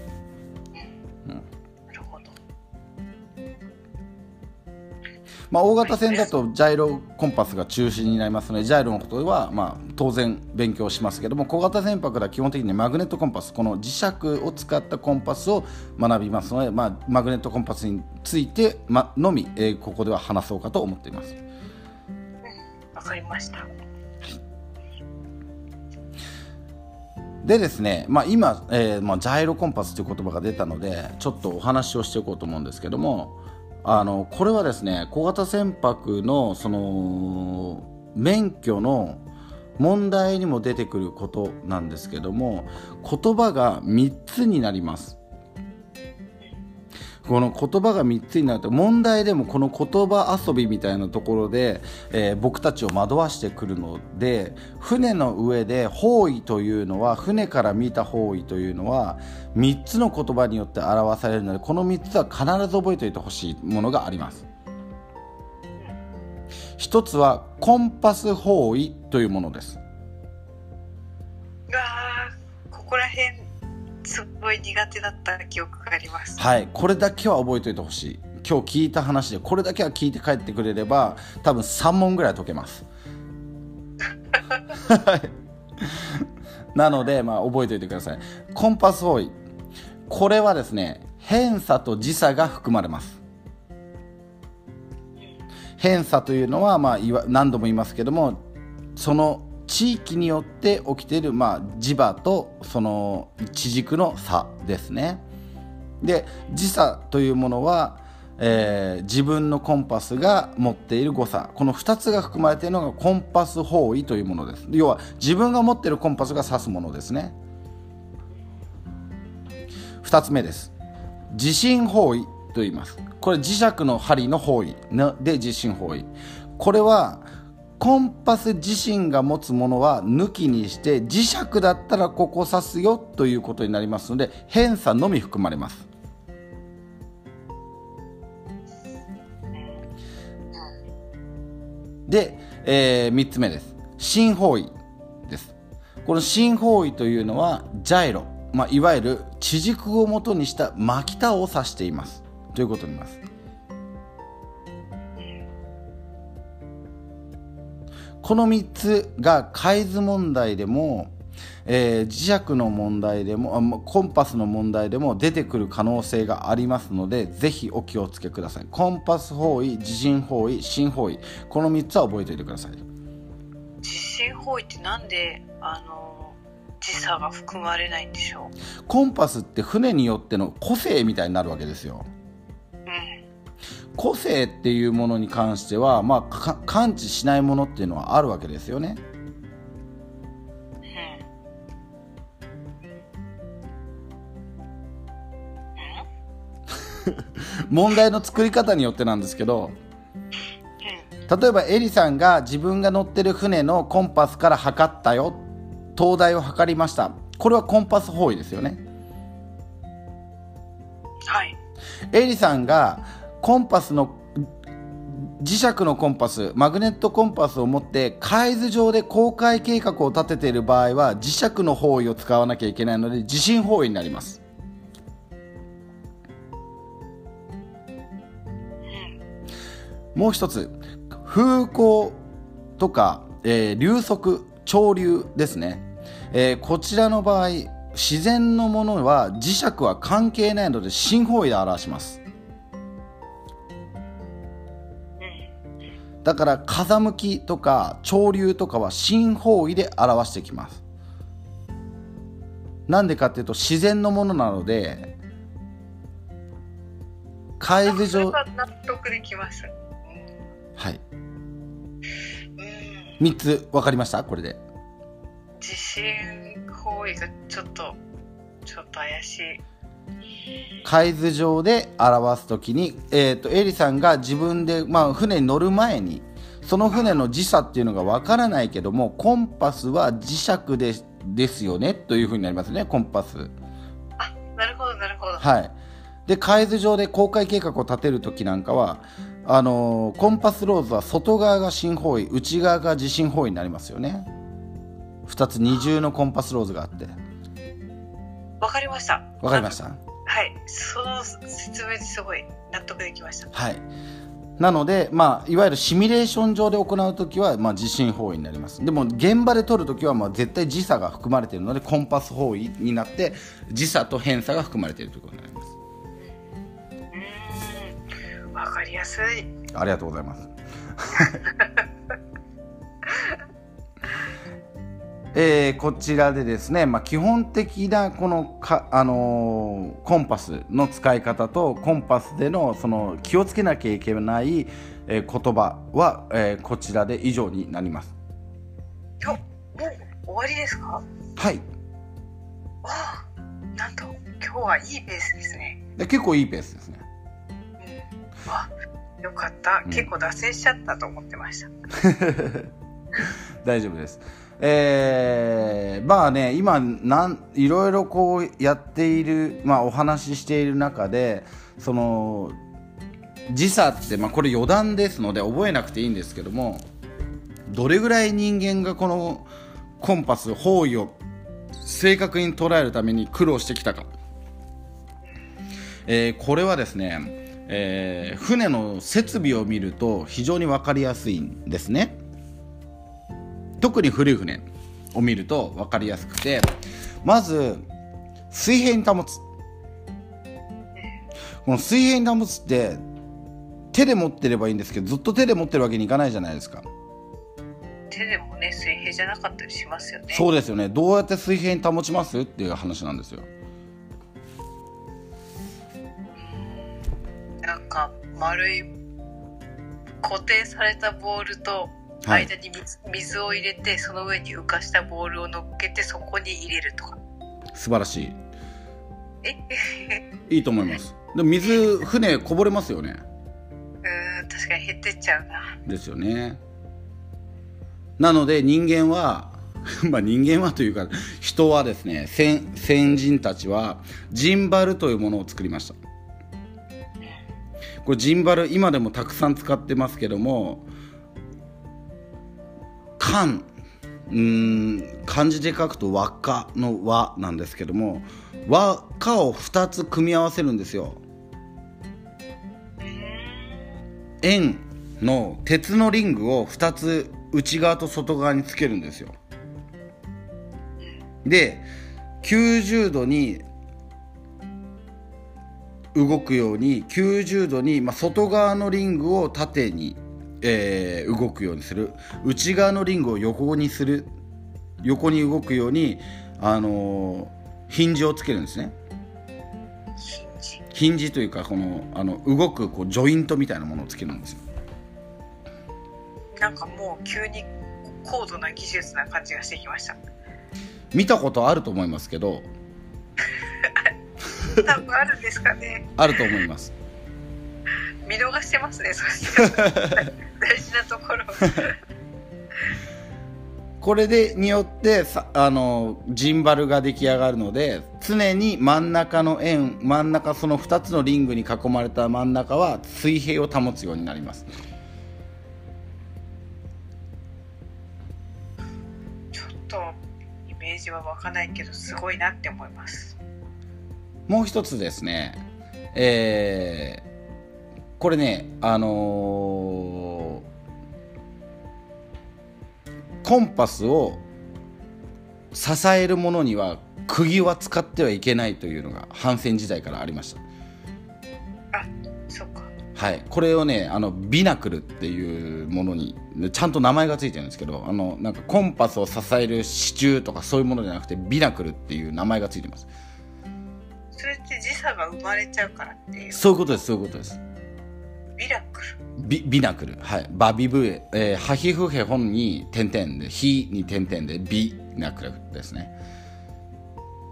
まあ、大型船だとジャイロコンパスが中心になりますのでジャイロのことはまあ当然勉強しますけども小型船舶では基本的にマグネットコンパスこの磁石を使ったコンパスを学びますので、まあ、マグネットコンパスについて、ま、のみ、えー、ここでは話そうかと思っています。わかりましたでですね、まあ、今、えーまあ、ジャイロコンパスという言葉が出たのでちょっとお話をしていこうと思うんですけどもあのこれはですね小型船舶のその免許の問題にも出てくることなんですけども言葉が3つになります。この言葉が3つになると問題でもこの言葉遊びみたいなところで、えー、僕たちを惑わしてくるので船の上で方位というのは船から見た方位というのは3つの言葉によって表されるのでこの3つは必ず覚えておいてほしいものがあります。一つはコンパス方位というものです。ここら辺すごい苦手だった記憶があります。はいこれだけは覚えておいてほしい。今日聞いた話でこれだけは聞いて帰ってくれれば多分3問ぐらい解けます。なので、まあ、覚えておいてください。コンパス方位これはですね偏差と時差が含まれます。偏差というのは、まあ、何度も言いますけどもその地域によって起きている、まあ、磁場とその地軸の差ですね。で時差というものは、えー、自分のコンパスが持っている誤差。この2つが含まれているのがコンパス方位というものです。要は自分が持っているコンパスが指すものですね。2つ目です。地震方位と言います。これ磁石の針の方位で地震方位。これはコンパス自身が持つものは抜きにして磁石だったらここ指すよということになりますので偏差のみ含まれます。で、えー、3つ目です。新方位です。この新方位というのはジャイロ、まあ、いわゆる地軸をもとにした巻き田を指しています。ということになります。この3つが海図問題でも、えー、磁石の問題でもコンパスの問題でも出てくる可能性がありますのでぜひお気をつけください。コンパス方位地震方位新方位。この3つは覚えておいてください。地震方位ってなんであの時差が含まれないんでしょう？コンパスって船によっての個性みたいになるわけですよ個性っていうものに関しては、まあ、感知しないものっていうのはあるわけですよね。問題の作り方によってなんですけど例えばエリさんが自分が乗ってる船のコンパスから測ったよ灯台を測りました。これはコンパス方位ですよね。はい。エリさんがコンパスの磁石のコンパスマグネットコンパスを持って海図上で航海計画を立てている場合は磁石の方位を使わなきゃいけないので地震方位になります、もう一つ風向とか、えー、流速潮流ですね、えー、こちらの場合自然のものは磁石は関係ないので新方位で表します。だから風向きとか潮流とかは新方位で表してきます。なんでかっていうと自然のものなので海図上。納得できました、はい。3つ分かりました？これで。地震方位がちょっとちょっと怪しい海図上で表す時に、えーと、エリさんが自分で、まあ、船に乗る前にその船の時差っていうのがわからないけどもコンパスは磁石でですよねというふうになりますねコンパス。あなるほどなるほど。はい。で海図上で航海計画を立てる時なんかはあのー、コンパスローズは外側が新方位内側が地震方位になりますよね。2つ二重のコンパスローズがあってわかりました。わかりました？はい。その説明ですごい納得できました。はい。なので、まあ、いわゆるシミュレーション上で行うときは、まあ、地震方位になります。でも現場で取るときは、まあ、絶対時差が含まれているのでコンパス方位になって時差と偏差が含まれているということになります。うん。わかりやすい。ありがとうございます えー、こちらでですね、まあ、基本的なこのか、あのー、コンパスの使い方とコンパスでのその気をつけなきゃいけない、えー、言葉は、えー、こちらで以上になります。もう終わりですか？はい。あなんと今日はいいペースですね。で結構いいペースですね、うん、あよかった、うん、結構脱線しちゃったと思ってました。大丈夫ですえー、まあね今なんいろいろこうやっている、まあ、お話ししている中でその時差って、まあ、これ余談ですので覚えなくていいんですけどもどれぐらい人間がこのコンパス方位を正確に捉えるために苦労してきたか、えー、これはですね、えー、船の設備を見ると非常に分かりやすいんですね。特に古い船を見ると分かりやすくてまず水平に保つ。この水平に保つって手で持ってればいいんですけどずっと手で持ってるわけにいかないじゃないですか。手でもね水平じゃなかったりしますよね。そうですよね。どうやって水平に保ちますっていう話なんですよ。なんか丸い固定されたボールと間に水を入れてその上に浮かしたボールを乗っけてそこに入れるとか。素晴らしい。え？いいと思います。でも水船こぼれますよね。うん確かに減ってっちゃうな。ですよね。なので人間は まあ人間はというか人はですね先先人たちはジンバルというものを作りました。これジンバル今でもたくさん使ってますけども缶うーん漢字で書くと輪っかの輪なんですけども輪っかを2つ組み合わせるんですよ。円の鉄のリングを2つ内側と外側につけるんですよ。で90度に動くように90度に、まあ、外側のリングを縦に、えー動くようにする。内側のリングを横にする。横に動くように、あのーヒンジをつけるんですね。ヒンジというかこのあの動くこうジョイントみたいなものをつけるんですよ。なんかもう急に高度な技術な感じがしてきました。見たことあると思いますけど。多分あるんですかね。あると思います見逃してますね 大事なところ。これでによってさあのジンバルが出来上がるので常に真ん中の円真ん中その2つのリングに囲まれた真ん中は水平を保つようになります。ちょっとイメージは湧かないけどすごいなって思います。もう一つですね。えーこれねあのーコンパスを支えるものには釘は使ってはいけないというのが反戦時代からありました。あそっか。はい、これをねあのビナクルっていうものにちゃんと名前がついてるんですけどあのなんかコンパスを支える支柱とかそういうものじゃなくてビナクルっていう名前がついてます。それって時差が生まれちゃうからっていうそういうことですそういうことですビラクル。ビビナクル。はい。バビブエ、えー、ハヒフヘホンに点々でヒに点々でビナクルですね。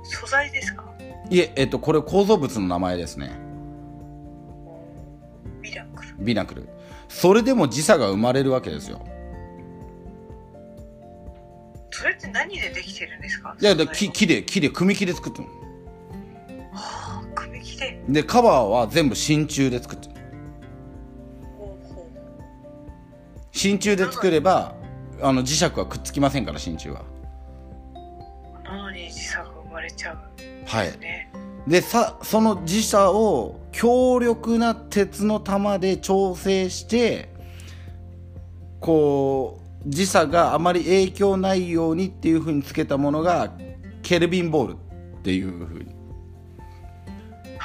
素材ですか？いええっとこれ構造物の名前ですね。ビラクル。ビナクル。それでも時差が生まれるわけですよ。それって何でできてるんですか？いやで木木で木で組木で作ってるはあ組木で。のでカバーは全部真鍮で作ってる真鍮で作ればあの磁石はくっつきませんから真鍮は。なのに時差が生まれちゃう。んはい。ですね、でさその磁石を強力な鉄の玉で調整してこう磁石があまり影響ないようにっていうふうにつけたものがケルビンボールっていうふうに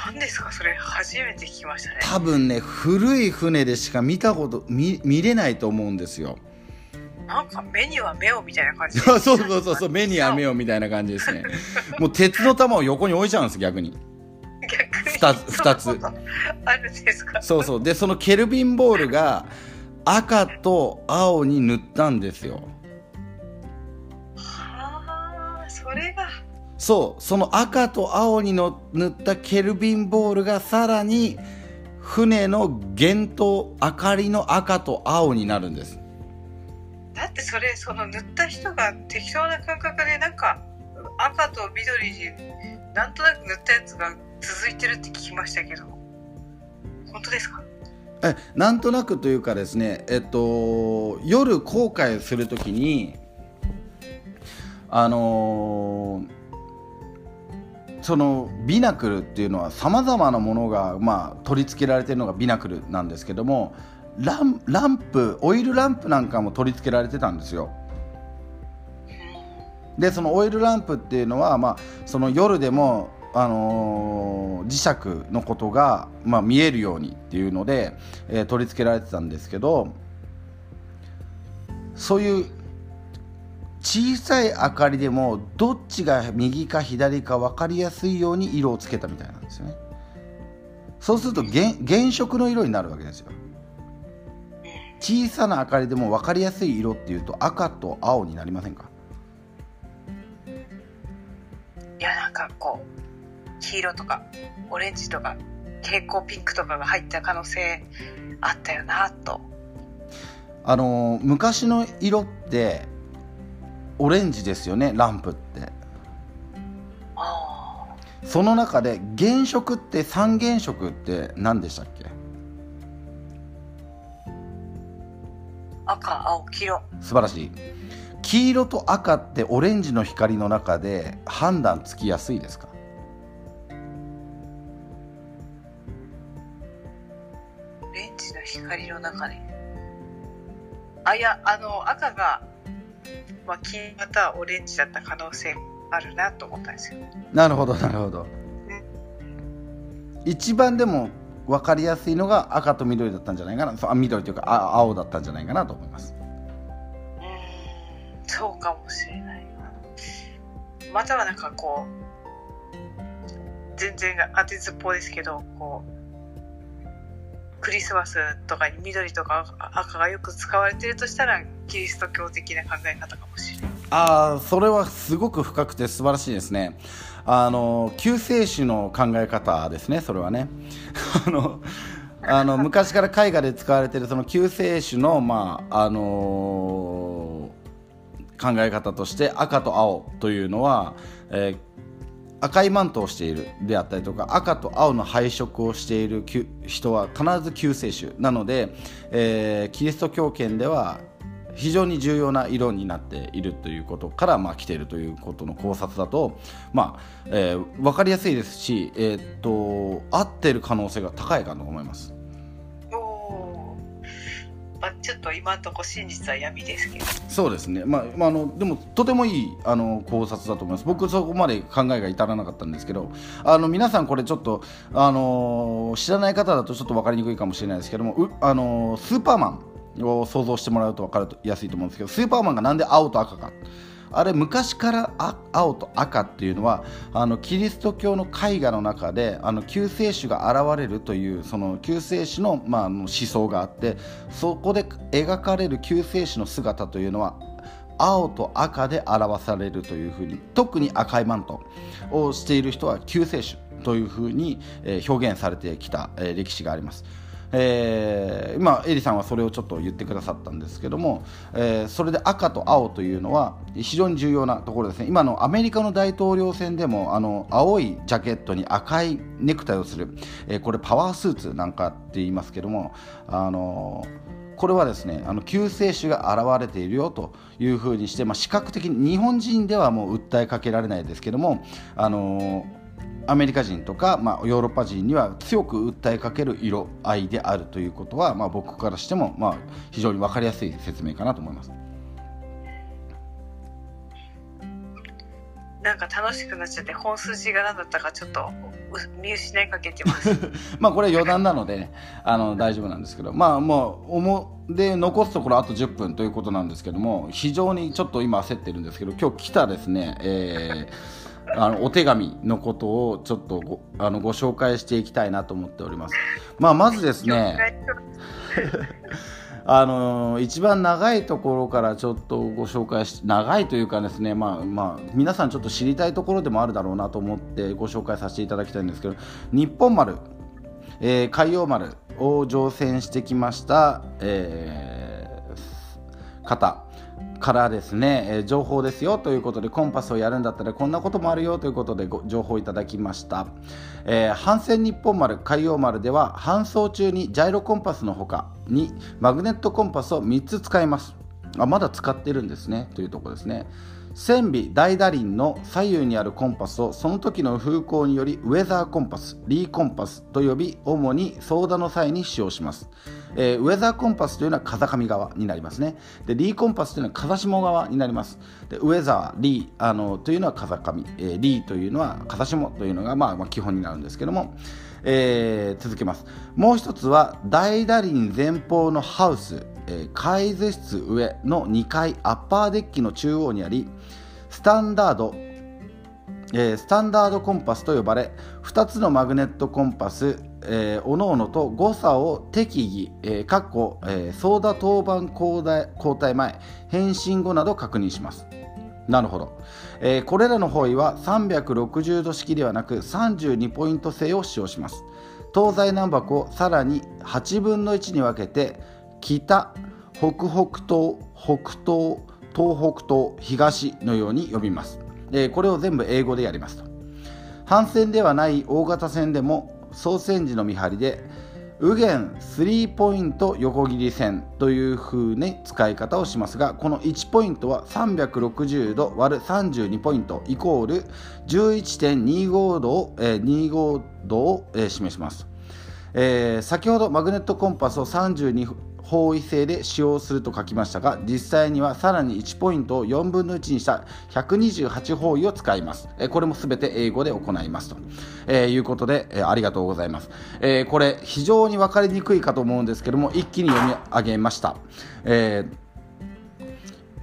何ですか？それ初めて聞きましたね。多分ね古い船でしか見たこと見見れないと思うんですよ。なんか目には目をみたいな感じ そうそうそうそう目には目をみたいな感じですね。もう鉄の玉を横に置いちゃうんです逆に。逆に二つあるんですか？そうそう。でそのケルビンボールが赤と青に塗ったんですよ。はあそれがそうその赤と青にの塗ったケルビンボールがさらに船の弦と明かりの赤と青になるんです。だってそれその塗った人が適当な感覚でなんか赤と緑になんとなく塗ったやつが続いてるって聞きましたけど本当ですか？えなんとなくというかですねえっと夜航海するときにあのーそのビナクルっていうのはさまざまなものが、まあ、取り付けられてるのがビナクルなんですけどもランランプオイルランプなんかも取り付けられてたんですよ。でそのオイルランプっていうのは、まあ、その夜でも、あのー磁石のことが、まあ、見えるようにっていうので、えー取り付けられてたんですけどそういう小さい明かりでもどっちが右か左か分かりやすいように色をつけたみたいなんですよね。そうすると原原色の色になるわけですよ。小さな明かりでも分かりやすい色っていうと赤と青になりませんか？いやなんかこう黄色とかオレンジとか蛍光ピンクとかが入った可能性あったよなと。あの昔の色ってオレンジですよねランプって。あその中で原色って三原色って何でしたっけ？あ赤青黄色。素晴らしい。黄色と赤ってオレンジの光の中で判断つきやすいですか？オレンジの光の中で。あいやあの赤が、まあ、黄色またはオレンジだった可能性あるなと思ったんですよ。なるほどなるほど。一番でも分かりやすいのが赤と緑だったんじゃないかな。そうあ緑というかあ青だったんじゃないかなと思います。うーんそうかもしれないまたはなんかこう全然当てずっぽうですけどこうクリスマスとかに緑とか赤がよく使われてるとしたらキリスト教的な考え方かもしれないああそれはすごく深くて素晴らしいですね。あの救世主の考え方ですねそれはね。あのあの昔から絵画で使われているその救世主のまああの考え方として赤と青というのは、えー赤いマントをしているであったりとか赤と青の配色をしている人は必ず救世主なので、えーキリスト教圏では非常に重要な色になっているということから、まあ、来ているということの考察だと、まあえー分かりやすいですし、えーっと合ってる可能性が高いかと思います。まあ、ちょっと今のところ真実は闇ですけど。そうですね、まあまあ、あのでもとてもいいあの考察だと思います、僕、そこまで考えが至らなかったんですけど、あの皆さん、これちょっと、あの知らない方だとちょっと分かりにくいかもしれないですけども、あのスーパーマンを想像してもらうと分かりやすいと思うんですけど、スーパーマンがなんで青と赤か。あれ昔から青と赤っていうのはあのキリスト教の絵画の中であの救世主が現れるというその救世主の,、まあ、の思想があってそこで描かれる救世主の姿というのは青と赤で表されるというふうに特に赤いマントをしている人は救世主というふうに、表現されてきた、歴史があります。えー今エリさんはそれをちょっと言ってくださったんですけども、えーそれで赤と青というのは非常に重要なところですね。今のアメリカの大統領選でもあの青いジャケットに赤いネクタイをする、えーこれパワースーツなんかって言いますけどもあのこれはですねあの救世主が現れているよというふうにして、まあ、視覚的に日本人ではもう訴えかけられないですけどもあのアメリカ人とか、まあ、ヨーロッパ人には強く訴えかける色合いであるということは、まあ、僕からしても、まあ、非常に分かりやすい説明かなと思います。なんか楽しくなっちゃって本筋が何だったかちょっとう見失いかけてます まあこれ余談なので、ね、あの大丈夫なんですけどまあもう思で残すところあと10分ということなんですけども非常にちょっと今焦ってるんですけど今日来たですね、えーあのお手紙のことをちょっとごあのご紹介していきたいなと思っております。まあ、まずですね、あの一番長いところからちょっとご紹介し長いというかですね、まあまあ、皆さんちょっと知りたいところでもあるだろうなと思ってご紹介させていただきたいんですけど日本丸、えー海洋丸を乗船してきました、えー方からですね、え情報ですよということでコンパスをやるんだったらこんなこともあるよということでご情報いただきました、えー、帆船日本丸海洋丸では搬送中にジャイロコンパスのほかにマグネットコンパスを3つ使います。あまだ使ってるんですねというところですね。船尾大打輪の左右にあるコンパスをその時の風向によりウェザーコンパスリーコンパスと呼び主に操舵の際に使用します、えーウェザーコンパスというのは風上側になりますね。でリーコンパスというのは風下側になります。でウェザーリーあのというのは風上、えーリーというのは風下というのが、まあ、まあ基本になるんですけども。えー続けます。もう一つは大打輪前方のハウス、えー海図室上の2階アッパーデッキの中央にありスタンダードえースタンダードコンパスと呼ばれ2つのマグネットコンパス、えー、各々と誤差を適宜、えー、かっこ、えー、ソーダ当番交代交代前返信後など確認します。なるほど、えーこれらの方位は360度式ではなく32ポイント制を使用します。東西南北をさらに8分の1に分けて北北北東北東東北東東のように呼びます、これを全部英語でやりますと。反線ではない大型線でも総線時の見張りで右舷スリーポイント横切り線という風に使い方をしますがこの1ポイントは360度割る32ポイントイコール11.25度を、えー25度を、示します、えー先ほどマグネットコンパスを32方位制で使用すると書きましたが実際にはさらに1ポイントを4分の1にした128方位を使います、これも全て英語で行いますと、えーいうことで、えーありがとうございます、えーこれ非常に分かりにくいかと思うんですけども一気に読み上げました、え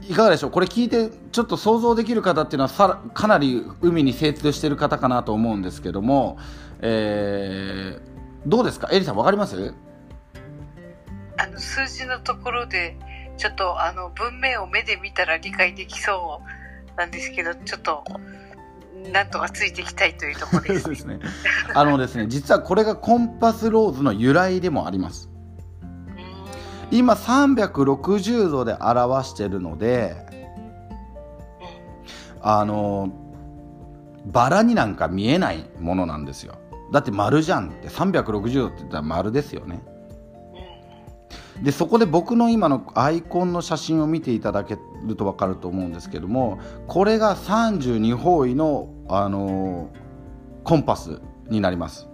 いかがでしょう？これ聞いてちょっと想像できる方っていうのはさかなり海に精通している方かなと思うんですけども、えーどうですか？エリさん分かります？あの数字のところでちょっとあの文面を目で見たら理解できそうなんですけどちょっとなんとかついていきたいというところです。そ うですね。あのですね実はこれがコンパスローズの由来でもあります。今360度で表してるのであのバラになんか見えないものなんですよ。だって丸じゃんって360度って言ったら丸ですよねでそこで僕の今のアイコンの写真を見ていただけると分かると思うんですけどもこれが32方位の、あのコンパスになります。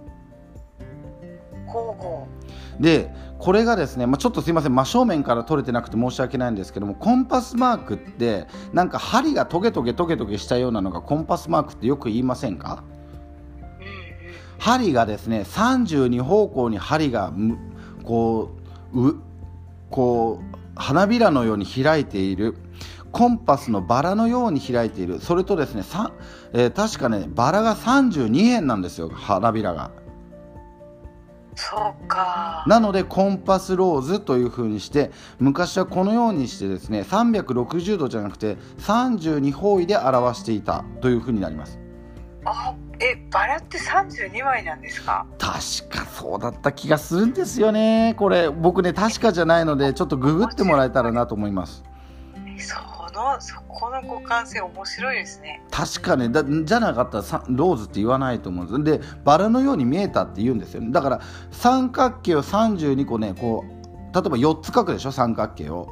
でこれがですね、まあ、ちょっとすいません真正面から撮れてなくて申し訳ないんですけどもコンパスマークってなんか針がトゲトゲトゲトゲしたようなのがコンパスマークってよく言いませんか？針がですね32方向に針がむこううこう花びらのように開いているコンパスのバラのように開いている。それとですねさ、えー確かねバラが32辺なんですよ花びらが。そうか。なのでコンパスローズという風にして昔はこのようにしてですね360度じゃなくて32方位で表していたという風になりますあえバラって32枚なんですか？確かそうだった気がするんですよね。これ僕ね確かじゃないのでちょっとググってもらえたらなと思います。えそのそこの互換性面白いですね。確かねだじゃなかったらさローズって言わないと思うんですでバラのように見えたって言うんですよ。ねだから三角形を32個ねこう例えば4つ書くでしょ？三角形を。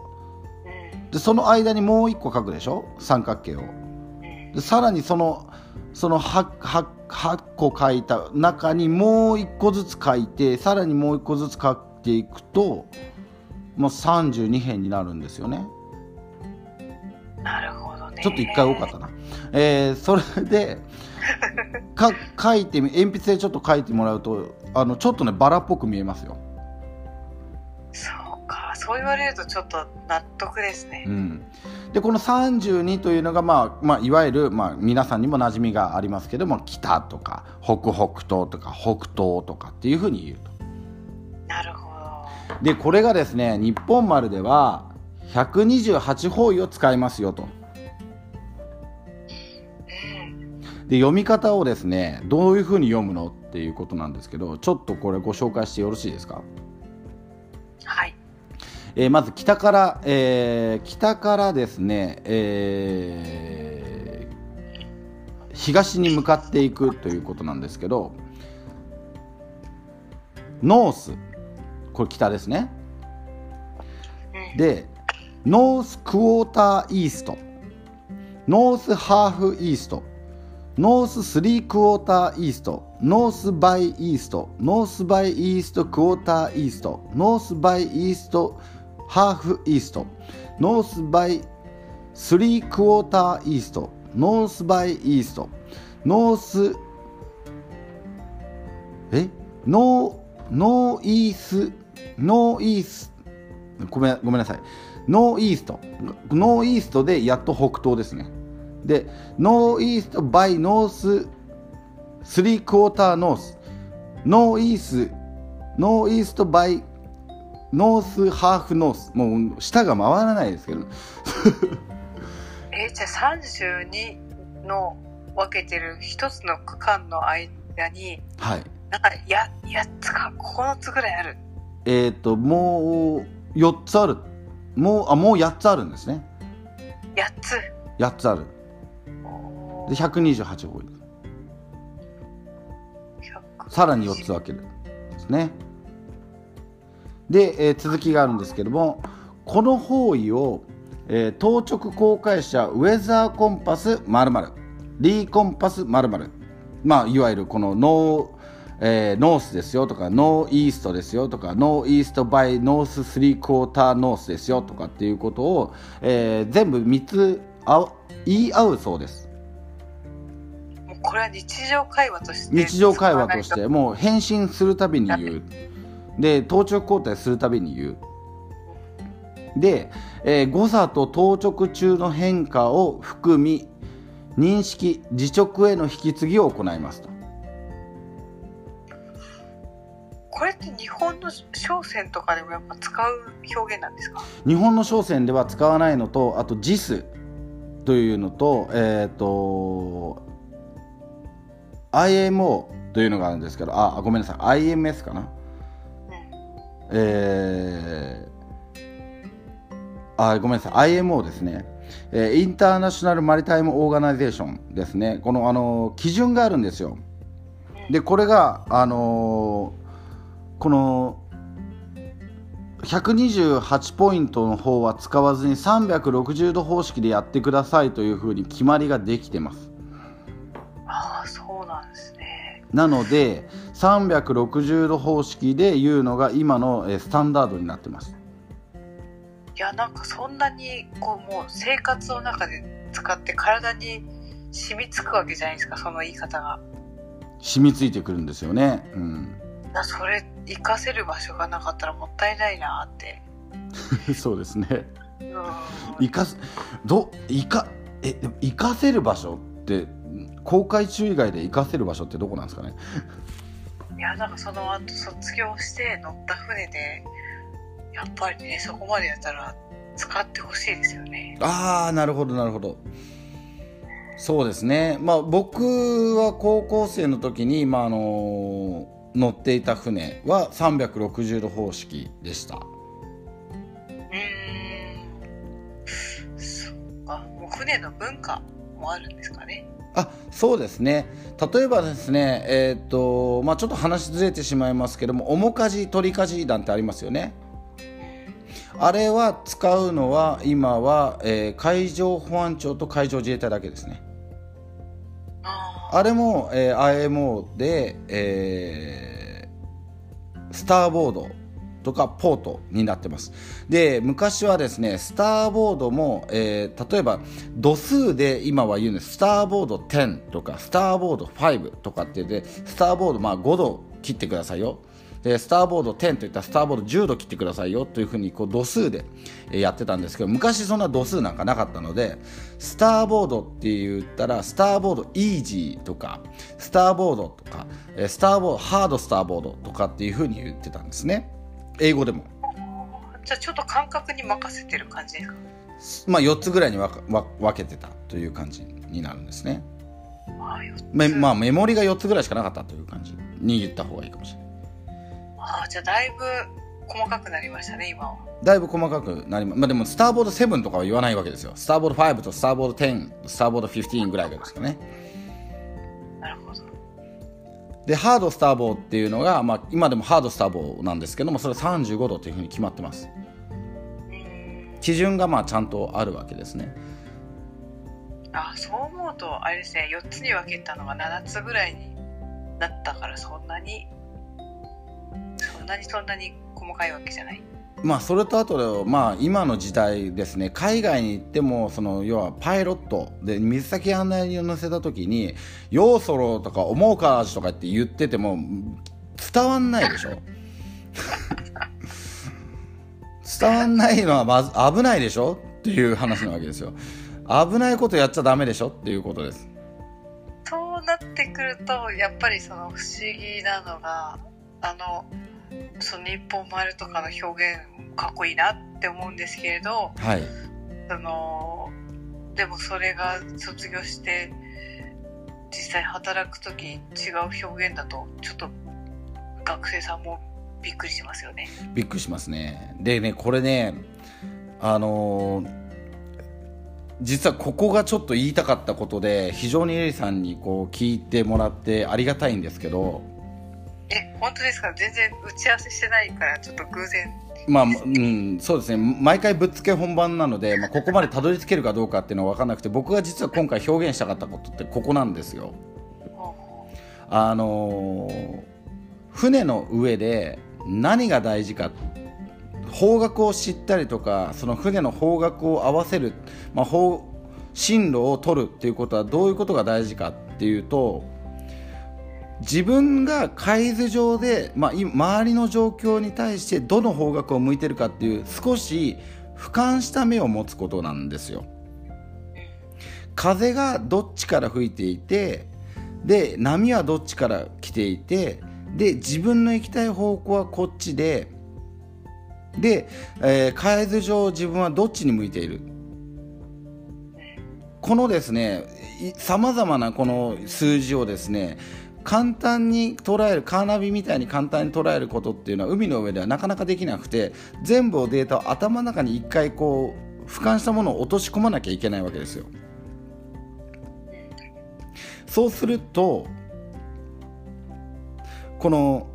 うん。でその間にもう1個書くでしょ？三角形を。うん。でさらにそのその 8, 8, 8個書いた中にもう1個ずつ書いてさらにもう1個ずつ書いていくともう32辺になるんですよね。なるほどね。ちょっと1回多かったな、えーそれで か書いてみ鉛筆でちょっと書いてもらうとあのちょっとねバラっぽく見えますよ、そうか。そう言われるとちょっと納得ですね。うん、でこの32というのが、まあまあ、いわゆる、まあ、皆さんにも馴染みがありますけども北とか北北東とか北東とかっていうふうに言うと。なるほど。でこれがですね日本丸では128方位を使いますよと。うん。で読み方をですねどういうふうに読むのっていうことなんですけどちょっとこれご紹介してよろしいですか、はいえーまず北から、えー北からですね、えー東に向かっていくということなんですけど North これ北ですね。で North quarter East。North half East。North three quarter East。North by East。North by East quarter East。North by East half East。North by three quarter East。North by East。North え？ Nor' Nor'east Nor'east。ごめごめんなさい。 Nor'east。Nor'east でやっと北東ですね。で Nor'east by North three quarter North。ノーイースノーイーストバイノースハーフノース。もう舌が回らないですけど。えじゃあ32の分けてる一つの区間の間にはい。なんかや8つか9つぐらいある。えっ、ともう4つある。もうあもう8つあるんですね。8つ。8つある。おでー128ホール100さらに4つ分ける。ですねで、えー続きがあるんですけどもこの方位を、えー当直公開者ウェザーコンパス〇〇リーコンパス〇〇まあいわゆるこのノー、えーノースですよとかノーイーストですよとかノーイーストバイノーススリークォーターノースですよとかっていうことを、えー全部3つあ言い合うそうです。もうこれは日常会話として日常会話としてもう返信するたびに言うで当直交代するたびに言う。で、えー誤差と当直中の変化を含み認識自直への引き継ぎを行いますと。これって日本の商船とかでもやっぱ使う表現なんですか？日本の商船では使わないのとあと JIS というのとえっ、と IMO というのがあるんですけどあごめんなさい。IMS かな？うんえーあごめんなさい。IMO ですね、えーインターナショナル・マリタイム・オーガナイゼーションですね。このあの基準があるんですよ。でこれがあのーこの128ポイントの方は使わずに360度方式でやってくださいというふうに決まりができてます。ああそうなんですね。なので360度方式で言うのが今のえースタンダードになってます。いやなんかそんなにこうもう生活の中で使って体に染みつくわけじゃないですかその言い方が。染みついてくるんですよね。うん。だそれ活かせる場所がなかったらもったいないなって。そうですね。うん。生かすど生かえ生かせる場所って公開中以外で生かせる場所ってどこなんですかね？いやなんかその後卒業して乗った船でやっぱりねそこまでやったら使ってほしいですよね。ああなるほどなるほど。そうですね。まあ僕は高校生の時に、まあ、あの乗っていた船は360度方式でした。うーん。そうか。もう船の文化もあるんですかねあそうですね。例えばですねえーとまあちょっと話ずれてしまいますけども面かじ鳥かじなんてありますよね。あれは使うのは今は、えー海上保安庁と海上自衛隊だけですね。ああれも、えー IMO で、えースターボードとかポートになってます。で昔はですねスターボードも、えー例えば度数で今は言うんです。スターボード10とかスターボード5とかって言ってスターボードまあ5度切ってくださいよ。でスターボード10といったらスターボード10度切ってくださいよというふうにこう度数でやってたんですけど昔そんな度数なんかなかったのでスターボードって言ったらスターボードイージーとかスターボードとかスターボードハードスターボードとかっていうふうに言ってたんですね。英語でも、じゃあちょっと感覚に任せてる感じですか？まあ、4つぐらいに分か分分けてたという感じになるんですね。あまあメモリが4つぐらいしかなかったという感じに言った方がいいかもしれない。ああじゃあだいぶ細かくなりましたね今は。だいぶ細かくなります、まあ、でもスターボード7とかは言わないわけですよ。スターボード5とスターボード10スターボード15ぐらいがですかねでハードスターボーっていうのが、まあ、今でもハードスターボーなんですけどもそれ35度というふうに決まってます。基準がまあちゃんとあるわけですね。あそう思うとあれですね。4つに分けたのが7つぐらいになったからそんなにそんなにそんなに細かいわけじゃない。まあそれとあと、まあ、今の時代ですね海外に行ってもその要はパイロットで水先案内人を乗せた時に「ようそろ」とか「思うかーじ」とかって言ってても伝わんないでしょ？伝わんないのはまず危ないでしょ？っていう話なわけですよ。危ないことやっちゃダメでしょ？っていうことです。そうなってくるとやっぱりその不思議なのがあのその日本丸とかの表現かっこいいなって思うんですけれどはい。そのでもそれが卒業して実際働く時違う表現だとちょっと学生さんもびっくりしますよね。びっくりしますね。でねこれねあのー実はここがちょっと言いたかったことで非常にエリさんにこう聞いてもらってありがたいんですけどえ本当ですか？全然打ち合わせしてないからちょっと偶然。まあ、うん、そうですね。毎回ぶっつけ本番なので、まあ、ここまでたどり着けるかどうかっていうのは分からなくて僕が実は今回表現したかったことってここなんですよ。あのー船の上で何が大事か方角を知ったりとかその船の方角を合わせる、まあ、方進路を取るっていうことはどういうことが大事かっていうと自分が海図上で、まあ、周りの状況に対してどの方角を向いてるかっていう少し俯瞰した目を持つことなんですよ。風がどっちから吹いていてで波はどっちから来ていてで自分の行きたい方向はこっちでで、えー、海図上自分はどっちに向いているこのですねさまざまなこの数字をですね簡単に捉えるカーナビみたいに簡単に捉えることっていうのは海の上ではなかなかできなくて全部をデータを頭の中に一回こう俯瞰したものを落とし込まなきゃいけないわけですよ。そうするとこの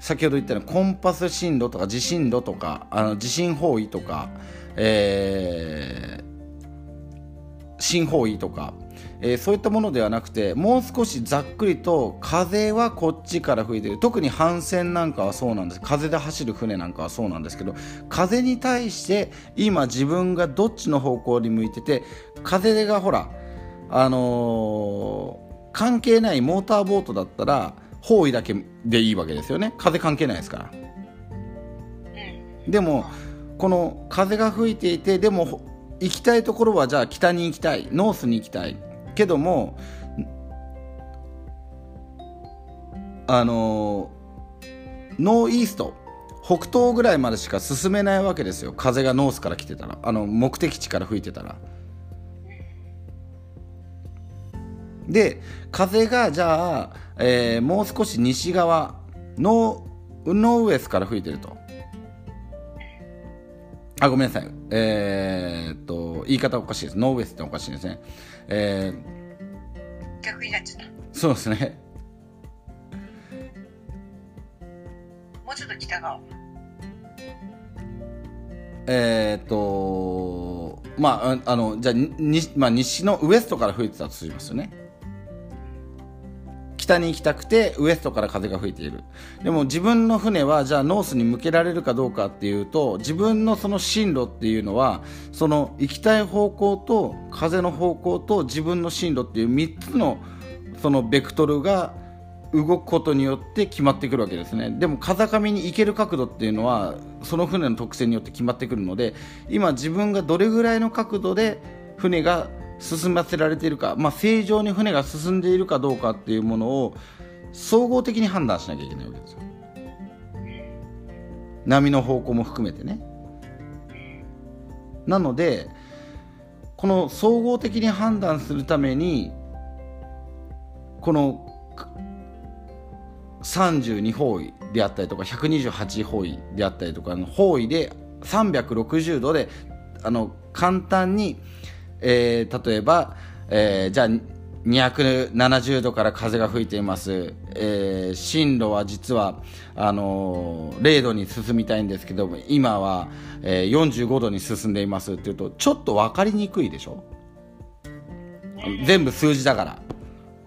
先ほど言ったようにコンパス進路とか地震路とかあの地震方位とか、えー、新方位とか、えーそういったものではなくてもう少しざっくりと風はこっちから吹いてる。特に帆船なんかはそうなんです。風で走る船なんかはそうなんですけど風に対して今自分がどっちの方向に向いてて風がほらあのー関係ないモーターボートだったら方位だけでいいわけですよね。風関係ないですから。うん。でもこの風が吹いていてでもほ行きたいところはじゃあ北に行きたい。ノースに行きたいけどもあの Nor'east 北東ぐらいまでしか進めないわけですよ。風がノースから来てたら。あの目的地から吹いてたら。で風がじゃあ、えーもう少し西側ノーノーウエスから吹いてると。あごめんなさい。えーっと言い方おかしいです。ノーウエスっておかしいですね。え逆になっちゃった。ーそうですね。もうちょっと北側。えーっとまあああのじゃあにに、まあ、西のウエストから吹いてたとしますよね北に行きたくてウエストから風が吹いている。でも自分の船はじゃあノースに向けられるかどうかっていうと自分のその進路っていうのはその行きたい方向と風の方向と自分の進路っていう3つのそのベクトルが動くことによって決まってくるわけですね。でも風上に行ける角度っていうのはその船の特性によって決まってくるので今自分がどれぐらいの角度で船が進ませられているか、まあ、正常に船が進んでいるかどうかっていうものを総合的に判断しなきゃいけないわけですよ。波の方向も含めてね。なのでこの総合的に判断するためにこの32方位であったりとか128方位であったりとかの方位で360度であの簡単に、えー例えば、えーじゃあ270度から風が吹いています、えー進路は実はあのー0度に進みたいんですけども今は、えー45度に進んでいますっていうとちょっと分かりにくいでしょ？全部数字だから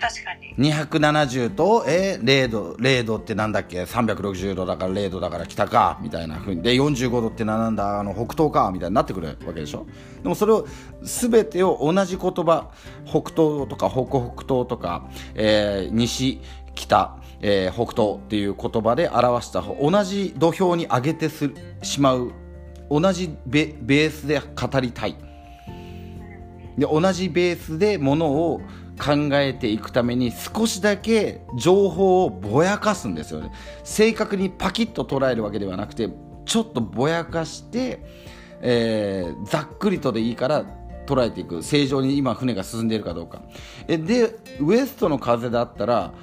確かに。270と、えー、0度0度ってなんだっけ？360度だから0度だから北かみたいなふうに。で45度ってなんだ？あの北東かみたいになってくるわけでしょ？でもそれを全てを同じ言葉北東とか北北東とか、えー西北、えー北東っていう言葉で表した同じ土俵に上げてすしまう同じベベースで語りたい。で同じベースでものを考えていくために少しだけ情報をぼやかすんですよね。正確にパキッと捉えるわけではなくてちょっとぼやかして、えーざっくりとでいいから捉えていく。正常に今船が進んでいるかどうか。えでウエストの風だったら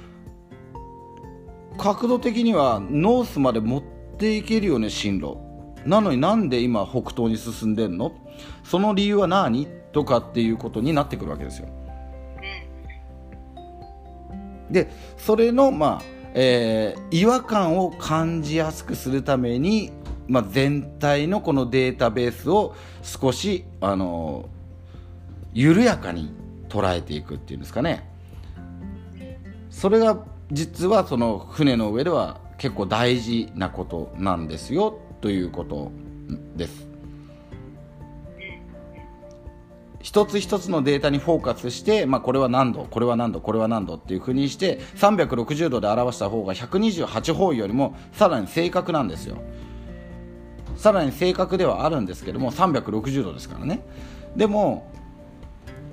角度的にはノースまで持っていけるよね進路。なのになんで今北東に進んでんの？その理由は何？とかっていうことになってくるわけですよ。でそれのまあ、えー、違和感を感じやすくするために、まあ、全体のこのデータベースを少しあの緩やかに捉えていくっていうんですかね。それが実はその船の上では結構大事なことなんですよということです。一つ一つのデータにフォーカスして、まあ、これは何度これは何度これは何度っていうふうにして360度で表した方が128方位よりもさらに正確なんですよ。さらに正確ではあるんですけども360度ですからね。でも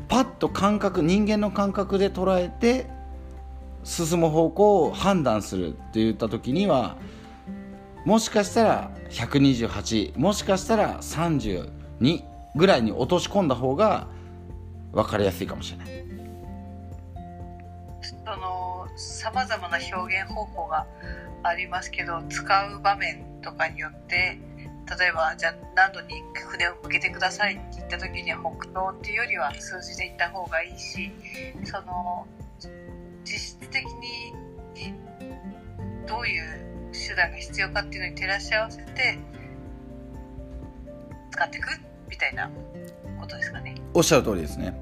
パッと感覚人間の感覚で捉えて進む方向を判断するって言った時にはもしかしたら128もしかしたら32ぐらいに落とし込んだ方が分かりやすいかもしれない。そのさまざまな表現方法がありますけど使う場面とかによって例えばじゃあ何度に船を向けてくださいって言った時には北東っていうよりは数字で言った方がいいしその実質的にどういう手段が必要かっていうのに照らし合わせて使っていくみたいなことですかね。おっしゃる通りですね。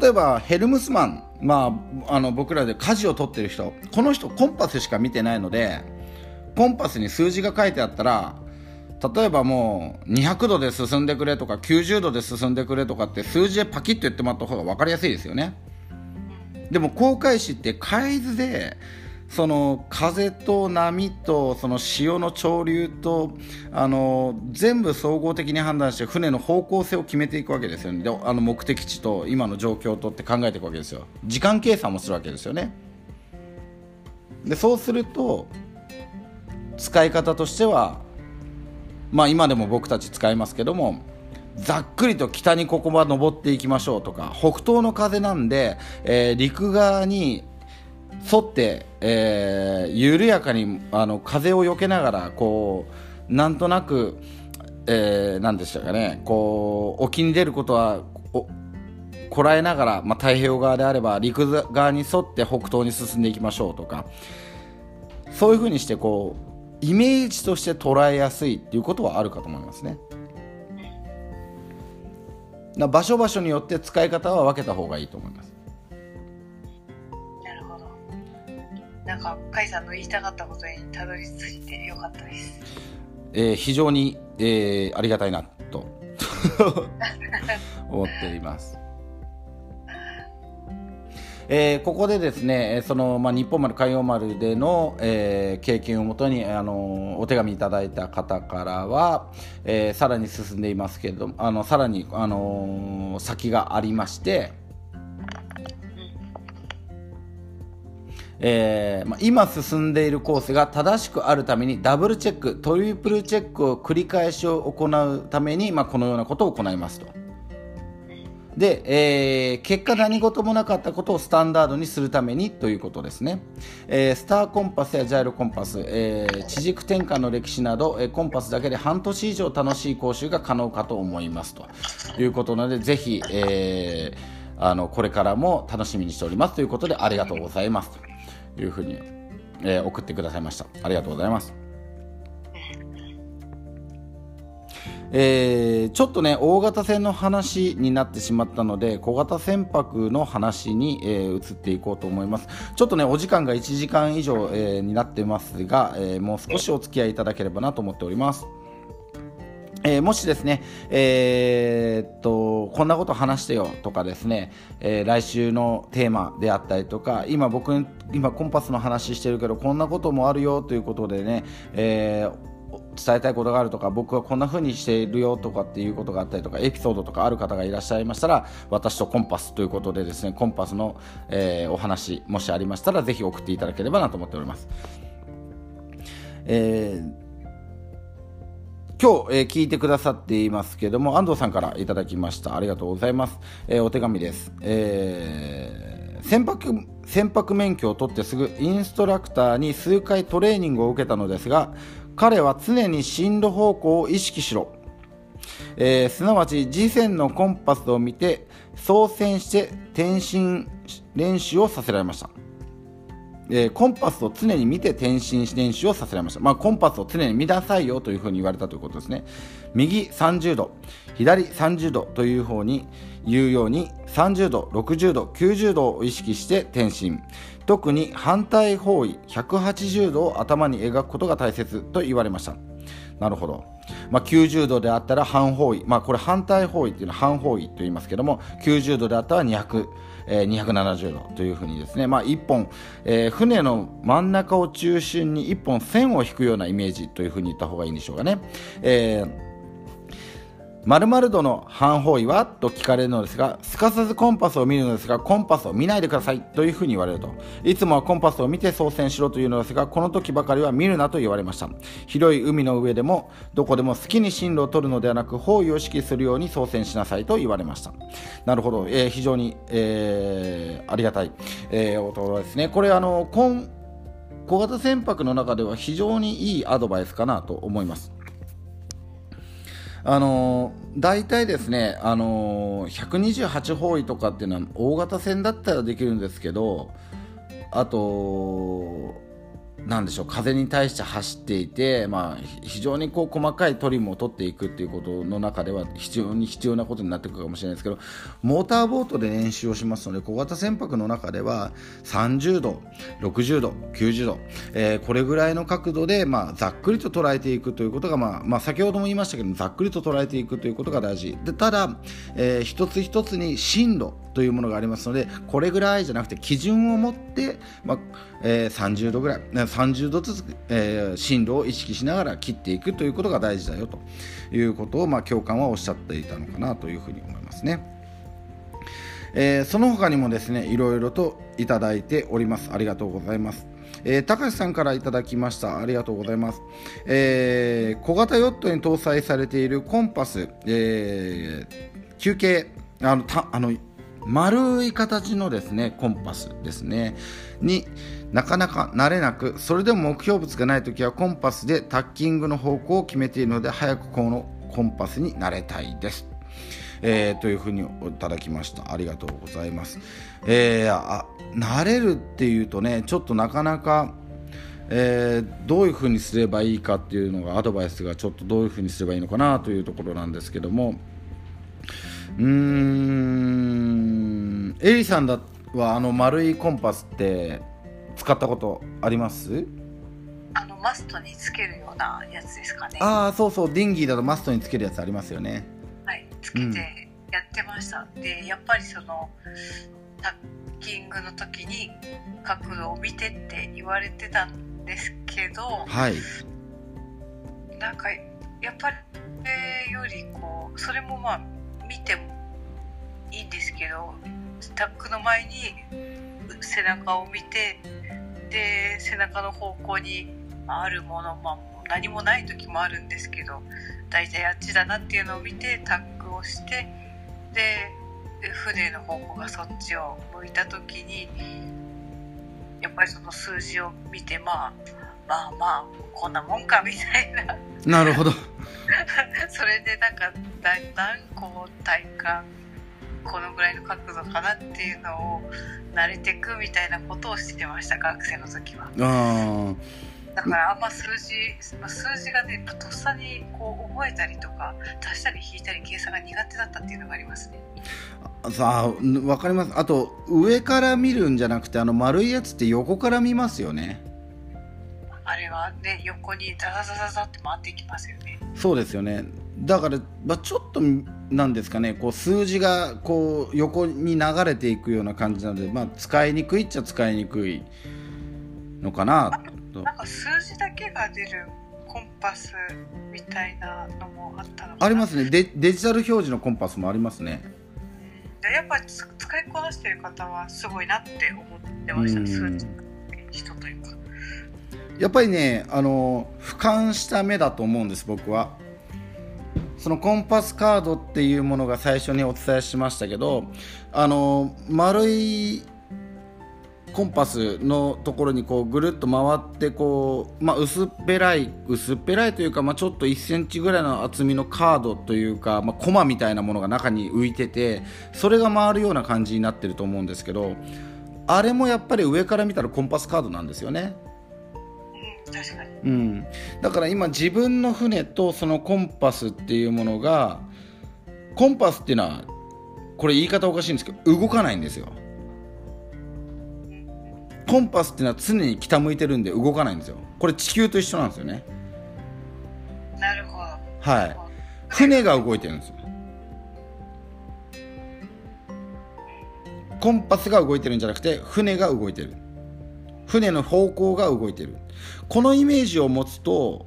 例えばヘルムスマン、まあ、あの僕らで舵を取ってる人この人コンパスしか見てないのでコンパスに数字が書いてあったら例えばもう200度で進んでくれとか90度で進んでくれとかって数字でパキッと言ってもらった方が分かりやすいですよね。でも航海士って海図でその風と波とその潮の潮流とあの全部総合的に判断して船の方向性を決めていくわけですよね。であの目的地と今の状況とって考えていくわけですよ。時間計算もするわけですよね。でそうすると使い方としてはまあ今でも僕たち使いますけどもざっくりと北にここは登っていきましょうとか北東の風なんで、えー、陸側に沿って、えー、緩やかにあの風をよけながらこうなんとなく、えー、何でしたかねこう沖に出ることはこらえながら、まあ、太平洋側であれば陸側に沿って北東に進んでいきましょうとかそういうふうにしてこうイメージとして捉えやすいっていうことはあるかと思いますね。場所場所によって使い方は分けた方がいいと思います。なんか甲斐さんの言いたかったことにたどり着いてよかったです。えー、非常に、えー、ありがたいなと 思っています。えー、ここでですね、そのまあ、日本丸海洋丸での、えー、経験をもとに、あのお手紙いただいた方からは、えー、さらに進んでいますけれども、あのさらに、あの先がありまして、えーまあ、今進んでいるコースが正しくあるためにダブルチェックトリプルチェックを繰り返しを行うために、まあ、このようなことを行いますと。で、えー、結果何事もなかったことをスタンダードにするためにということですね、えー、スターコンパスやジャイロコンパス、えー、地軸転換の歴史など、え、コンパスだけで半年以上楽しい講習が可能かと思いますということなのでぜひ、え、あのこれからも楽しみにしておりますということでありがとうございます。いうふうに、えー、送ってくださいました。ありがとうございます。えー、ちょっとね大型船の話になってしまったので小型船舶の話に、えー、移っていこうと思います。ちょっとねお時間が1時間以上、えー、になってますが、えー、もう少しお付き合いいただければなと思っております。えー、もしですね、えー、っと、こんなこと話してよとかですね、えー、来週のテーマであったりとか、今僕、今コンパスの話してるけど、こんなこともあるよということでね、え伝えたいことがあるとか僕はこんな風にしているよとかっていうことがあったりとかエピソードとかある方がいらっしゃいましたら私とコンパスということでですねコンパスの、えお話もしありましたらぜひ送っていただければなと思っております。えー今日、えー聞いてくださっていますけども安藤さんからいただきました。ありがとうございます、えーお手紙です、えー船舶船舶免許を取ってすぐインストラクターに数回トレーニングを受けたのですが彼は常に進路方向を意識しろ。えーすなわち次線のコンパスを見て操船して転進練習をさせられました、えーコンパスを常に見て転進練習をさせられました、まあ、コンパスを常に見なさいよというふうに言われたということですね。右30度左30度という方に言うように30度60度90度を意識して転進特に反対方位180度を頭に描くことが大切と言われました。なるほど、まあ、90度であったら反方位、まあ、これ反対方位っていうのは反方位と言いますけども90度であったら200、えー270度というふうにですね、まあ、1本、えー船の真ん中を中心に1本線を引くようなイメージというふうに言った方がいいんでしょうかね。えー〇〇度の反方位は？と聞かれるのですが、すかさずコンパスを見るのですが、コンパスを見ないでくださいというふうに言われると。いつもはコンパスを見て操船しろというのですが、この時ばかりは見るなと言われました。広い海の上でも、どこでも好きに進路を取るのではなく、方位を意識するように操船しなさいと言われました。なるほど、えー非常に、えーありがたい、えーおところですね。これ、あの、小型船舶の中では非常にいいアドバイスかなと思います。あのー大体ですね、あのー128方位とかっていうのは大型船だったらできるんですけどあとなんでしょう風に対して走っていて、まあ、非常にこう細かいトリムを取っていくっていうことの中では非常に必要なことになってくるかもしれないですけどモーターボートで練習をしますので小型船舶の中では30度60度90度、えーこれぐらいの角度で、まあ、ざっくりと捉えていくということが、まあまあ、先ほども言いましたけどざっくりと捉えていくということが大事。でただ、えー一つ一つに進路というものがありますのでこれぐらいじゃなくて基準を持って、まあえー30度ぐらい。30度ずつ、えー進路を意識しながら切っていくということが大事だよということを、まあ、教官はおっしゃっていたのかなというふうに思いますね。えーその他にもですねいろいろといただいておりますありがとうございます。えー、高橋さんからいただきましたありがとうございます、えー小型ヨットに搭載されているコンパス、えー球形あのたあの丸い形のですねコンパスですねになかなか慣れなくそれでも目標物がない時はコンパスでタッキングの方向を決めているので早くこのコンパスに慣れたいです。えーというふうにいただきました。ありがとうございます、えーあ慣れるっていうとねちょっとなかなかえーどういうふうにすればいいかっていうのがアドバイスがちょっとどういうふうにすればいいのかなというところなんですけども。うーんエリさんだはあの丸いコンパスって使ったことあります？あのマストにつけるようなやつですかね。ああそうそう。ディンギーだとマストにつけるやつありますよね。はい、つけてやってました、でやっぱりそのタッキングの時に角度を見てって言われてたんですけどはい。なんかやっぱりそれよりこうそれもまあ見てもいいんですけどタックの前に背中を見てで背中の方向にあるもの、まあ、何もない時もあるんですけど大体あっちだなっていうのを見てタックをしてで船の方向がそっちを向いた時にやっぱりその数字を見てまあまあまあこんなもんかみたいな。なるほど。それでなんかだんだんこう体感このぐらいの角度かなっていうのを慣れていくみたいなことをしてました学生の時は。あだからあんま数字まあ数字がねとっさにこう覚えたりとか足したり引いたり計算が苦手だったっていうのがありますね。ーさあ分かります。あと上から見るんじゃなくてあの丸いやつって横から見ますよね。あれはね横にザザザザザって回っていきますよね。そうですよねだから、まあ、ちょっとなんですかねこう数字がこう横に流れていくような感じなので、まあ、使いにくいっちゃ使いにくいのかなと。なんか数字だけが出るコンパスみたいなのもあったのありますね。デデジタル表示のコンパスもありますね。でやっぱりつ使いこなしてる方はすごいなって思ってました。うん。数値の人というか。やっぱりねあの俯瞰した目だと思うんです僕はそのコンパスカードっていうものが最初にお伝えしましたけどあの丸いコンパスのところにこうぐるっと回ってこう、まあ、薄っぺらい薄っぺらいというか、まあ、ちょっと1センチぐらいの厚みのカードというか、まあ、コマみたいなものが中に浮いててそれが回るような感じになってると思うんですけどあれもやっぱり上から見たらコンパスカードなんですよね。確かに。うん、だから今自分の船とそのコンパスっていうものがコンパスっていうのはこれ言い方おかしいんですけど動かないんですよ。コンパスっていうのは常に北向いてるんで動かないんですよ。これ地球と一緒なんですよね。なるほど。はい。船が動いてるんですよ。コンパスが動いてるんじゃなくて船が動いてる船の方向が動いてる。このイメージを持つと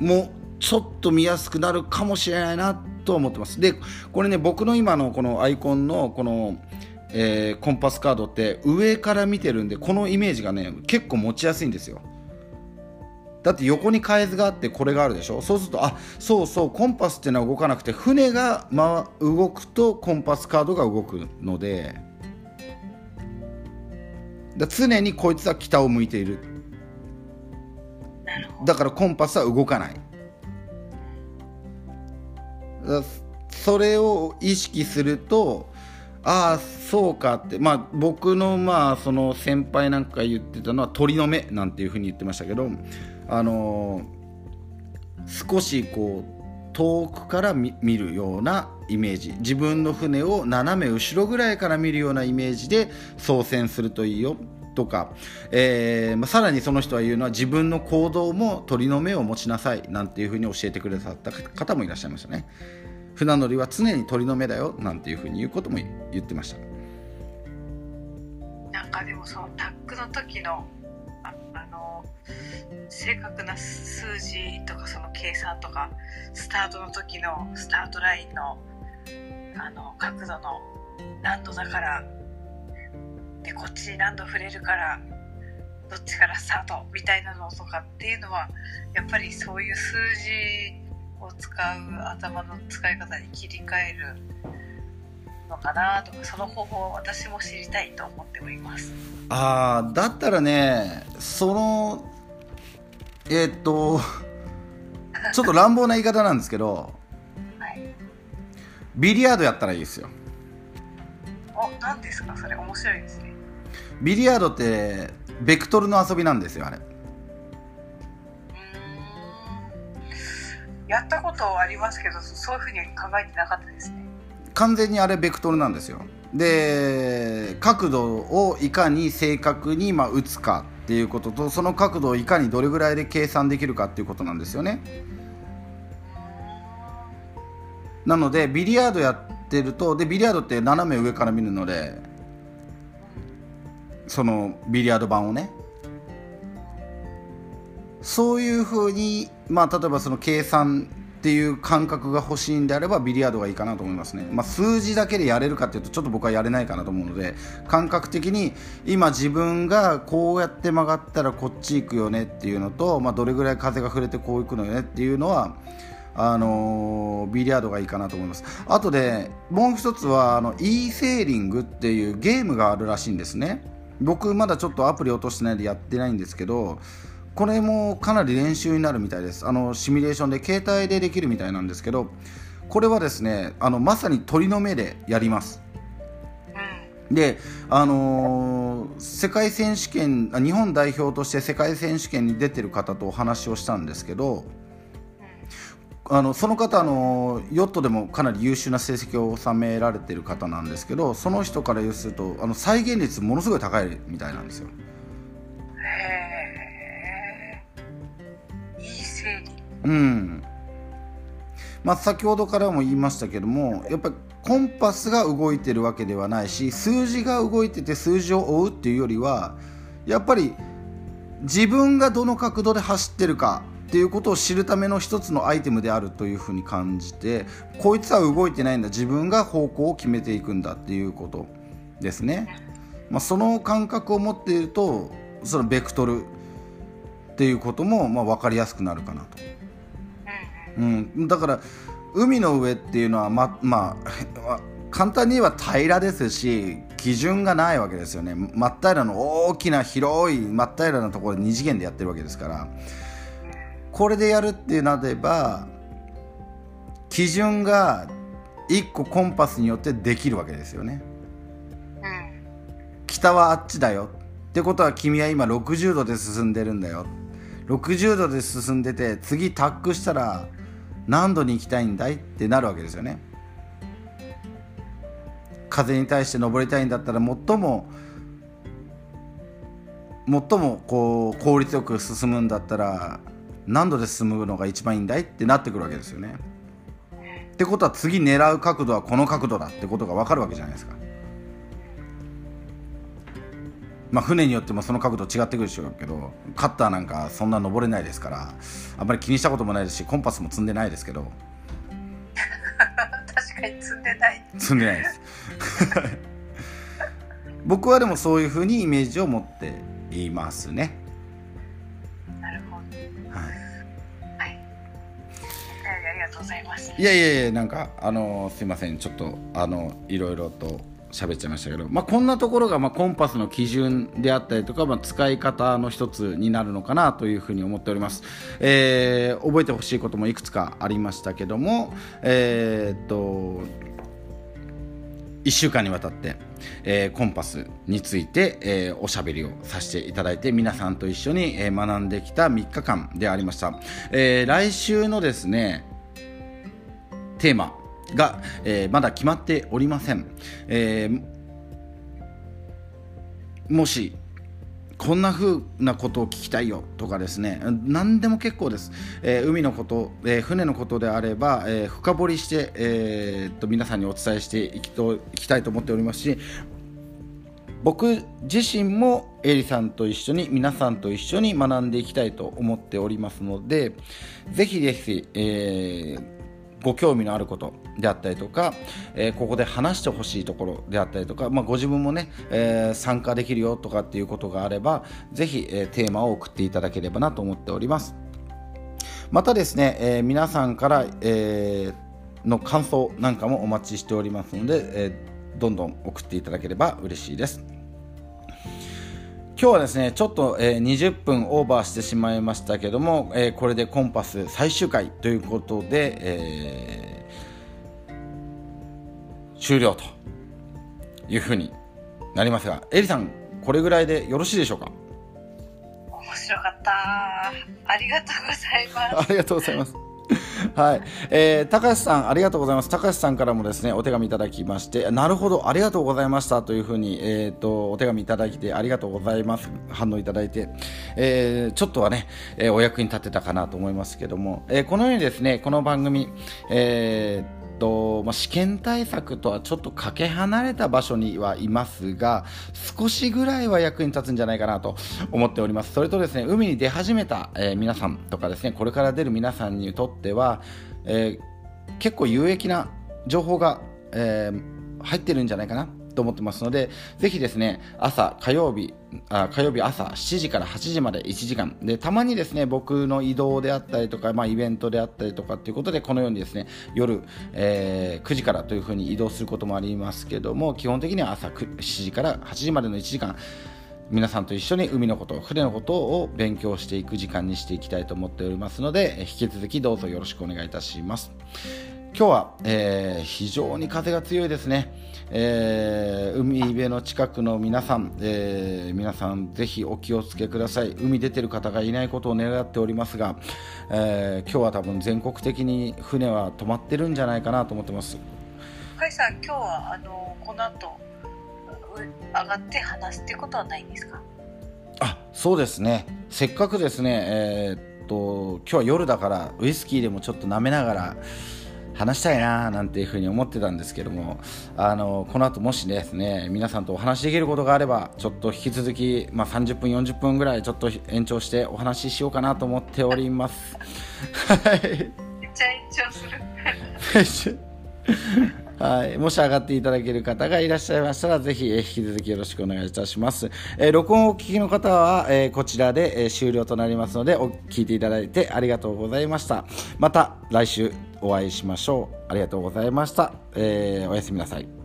もうちょっと見やすくなるかもしれないなと思ってます。でこれね僕の今のこのアイコンのこの、えーコンパスカードって上から見てるんでこのイメージがね結構持ちやすいんですよ。だって横に海図があってこれがあるでしょ？そうするとあそうそうコンパスっていうのは動かなくて船が、ま、動くとコンパスカードが動くのでだ常にこいつは北を向いている。だからコンパスは動かない。だそれを意識するとああそうかって。まあ僕のまあその先輩なんか言ってたのは鳥の目なんていうふうに言ってましたけどあのー少しこう遠くから見見るようなイメージ。自分の船を斜め後ろぐらいから見るようなイメージで操船するといいよ。とか、えーまあ、さらにその人は言うのは自分の行動も鳥の目を持ちなさい。なんていうふうに教えてくださった方もいらっしゃいましたね。船乗りは常に鳥の目だよ。なんていうふうに言うことも言ってました。なんかでもそのタックの時のああの正確な数字とかその計算とかスタートの時のスタートラインのあの角度の何度だからでこっちに何度触れるからどっちからスタートみたいなのとかっていうのはやっぱりそういう数字を使う頭の使い方に切り替えるのかなとかその方法を私も知りたいと思っております。ああだったらねそのえーっとちょっと乱暴な言い方なんですけどはい、ビリヤードやったらいいですよ。お何ですか？それ面白いですね。ビリヤードってベクトルの遊びなんですよあれ。やったことはありますけどそういうふうに考えてなかったですね。完全にあれベクトルなんですよ。で角度をいかに正確にまあ打つかっていうこととその角度をいかにどれぐらいで計算できるかっていうことなんですよね。なのでビリヤードやってるとでビリヤードって斜め上から見るのでそのビリヤード盤をね。そういうふうに、まあ、例えばその計算っていう感覚が欲しいんであればビリヤードがいいかなと思いますね、まあ、数字だけでやれるかっていうとちょっと僕はやれないかなと思うので感覚的に今自分がこうやって曲がったらこっち行くよねっていうのと、まあ、どれぐらい風が触れてこう行くのよねっていうのはあのービリヤードがいいかなと思います。あとでもう一つはあの e セーリングっていうゲームがあるらしいんですね。僕まだちょっとアプリ落としてないでやってないんですけどこれもかなり練習になるみたいです。あのシミュレーションで携帯でできるみたいなんですけどこれはですねあのまさに鳥の目でやります。うんで、あのー世界選手権あ日本代表として世界選手権に出てる方とお話をしたんですけどあのその方あのヨットでもかなり優秀な成績を収められてる方なんですけどその人から言うするとあの再現率ものすごい高いみたいなんですようんまあ、先ほどからも言いましたけどもやっぱりコンパスが動いてるわけではないし数字が動いてて数字を追うっていうよりはやっぱり自分がどの角度で走ってるかっていうことを知るための一つのアイテムであるというふうに感じてこいつは動いてないんだ自分が方向を決めていくんだっていうことですね、まあ、その感覚を持っているとそのベクトルっていうこともまあ分かりやすくなるかなと。うん。だから海の上っていうのはままあ 簡単に言えば平らですし基準がないわけですよね。真っ平らの大きな広い真っ平らなところで2次元でやってるわけですから。これでやるってなれば基準が1個コンパスによってできるわけですよね。うん。北はあっちだよ。ってことは君は今60度で進んでるんだよ。60度で進んでて次タックしたら何度に行きたいんだい？ってなるわけですよね。風に対して登りたいんだったら最も最もこう効率よく進むんだったら何度で進むのが一番いいんだい？ってなってくるわけですよね。ってことは次狙う角度はこの角度だってことが分かるわけじゃないですか。まあ、船によってもその角度違ってくるでしょうけどカッターなんかそんな登れないですからあんまり気にしたこともないですしコンパスも積んでないですけど。確かに積んでない。積んでないです。僕はでもそういうふうにイメージを持っていますね。なるほど。はい。はい。はいありがとうございます。いやいやいやなんかあのすいません。ちょっとあのいろいろと喋っちゃいましたけど、まあ、こんなところが、まあ、コンパスの基準であったりとか、まあ、使い方の一つになるのかなというふうに思っております、えー覚えてほしいこともいくつかありましたけどもえーっと1週間にわたって、えーコンパスについて、えーおしゃべりをさせていただいて皆さんと一緒に、えー学んできた3日間でありました、えー来週のですねテーマ。が、えーまだ決まっておりません、えーもしこんな風なことを聞きたいよとかですね。何でも結構です、えー海のこと、えー船のことであれば、えー深掘りして、えーっと皆さんにお伝えしていきといきたいと思っておりますし僕自身もエリさんと一緒に皆さんと一緒に学んでいきたいと思っておりますのでぜひぜひ、えーご興味のあることであったりとか、えーここで話してほしいところであったりとか、まあ、ご自分もね、えー参加できるよとかっていうことがあればぜひ、えーテーマを送っていただければなと思っております。またですね、え皆さんから、えの感想なんかもお待ちしておりますので、えどんどん送っていただければ嬉しいです。今日はですねちょっと、えー20分オーバーしてしまいましたけども、えーこれでコンパス最終回ということで、えー終了というふうになりますがエリさんこれぐらいでよろしいでしょうか？面白かったありがとうございますありがとうございます。はい、えー、高橋さんありがとうございます。高橋さんからもですねお手紙いただきまして、なるほどありがとうございましたというふうにえっ、とお手紙いただいてありがとうございます反応いただいて、えーちょっとはね、えーお役に立てたかなと思いますけども、えーこのようにですねこの番組、えーとまあ、試験対策とはちょっとかけ離れた場所にはいますが少しぐらいは役に立つんじゃないかなと思っております。それとですね海に出始めた、えー皆さんとかですねこれから出る皆さんにとっては、えー結構有益な情報が、えー入ってるんじゃないかなと思ってますのでぜひですね朝火曜日あ火曜日朝7時から8時まで1時間。でたまにですね僕の移動であったりとか、まあ、イベントであったりとかっていうことでこのようにですね夜、えー9時からというふうに移動することもありますけども基本的には朝7時から8時までの1時間皆さんと一緒に海のこと船のことを勉強していく時間にしていきたいと思っておりますので引き続きどうぞよろしくお願いいたします。今日は、えー非常に風が強いですね、えー海辺の近くの皆さん、えー皆さんぜひお気をつけください。海出てる方がいないことを願っておりますが、えー今日は多分全国的に船は止まってるんじゃないかなと思ってます。深井さん今日はあのこの後う上がって話すってことはないんですか？あそうですね。せっかくですねえーっと今日は夜だからウイスキーでもちょっと舐めながら話したいななんていうふうに思ってたんですけどもあのこの後もしですね皆さんとお話しできることがあればちょっと引き続き、まあ、30分40分ぐらいちょっと延長してお話ししようかなと思っております。はい。めっちゃ延長するはい、もし上がっていただける方がいらっしゃいましたらぜひ、えー引き続きよろしくお願いいたします、えー録音をお聞きの方は、えーこちらで、えー終了となりますのでお聞いていただいてありがとうございました。また来週お会いしましょう。ありがとうございました、えーおやすみなさい。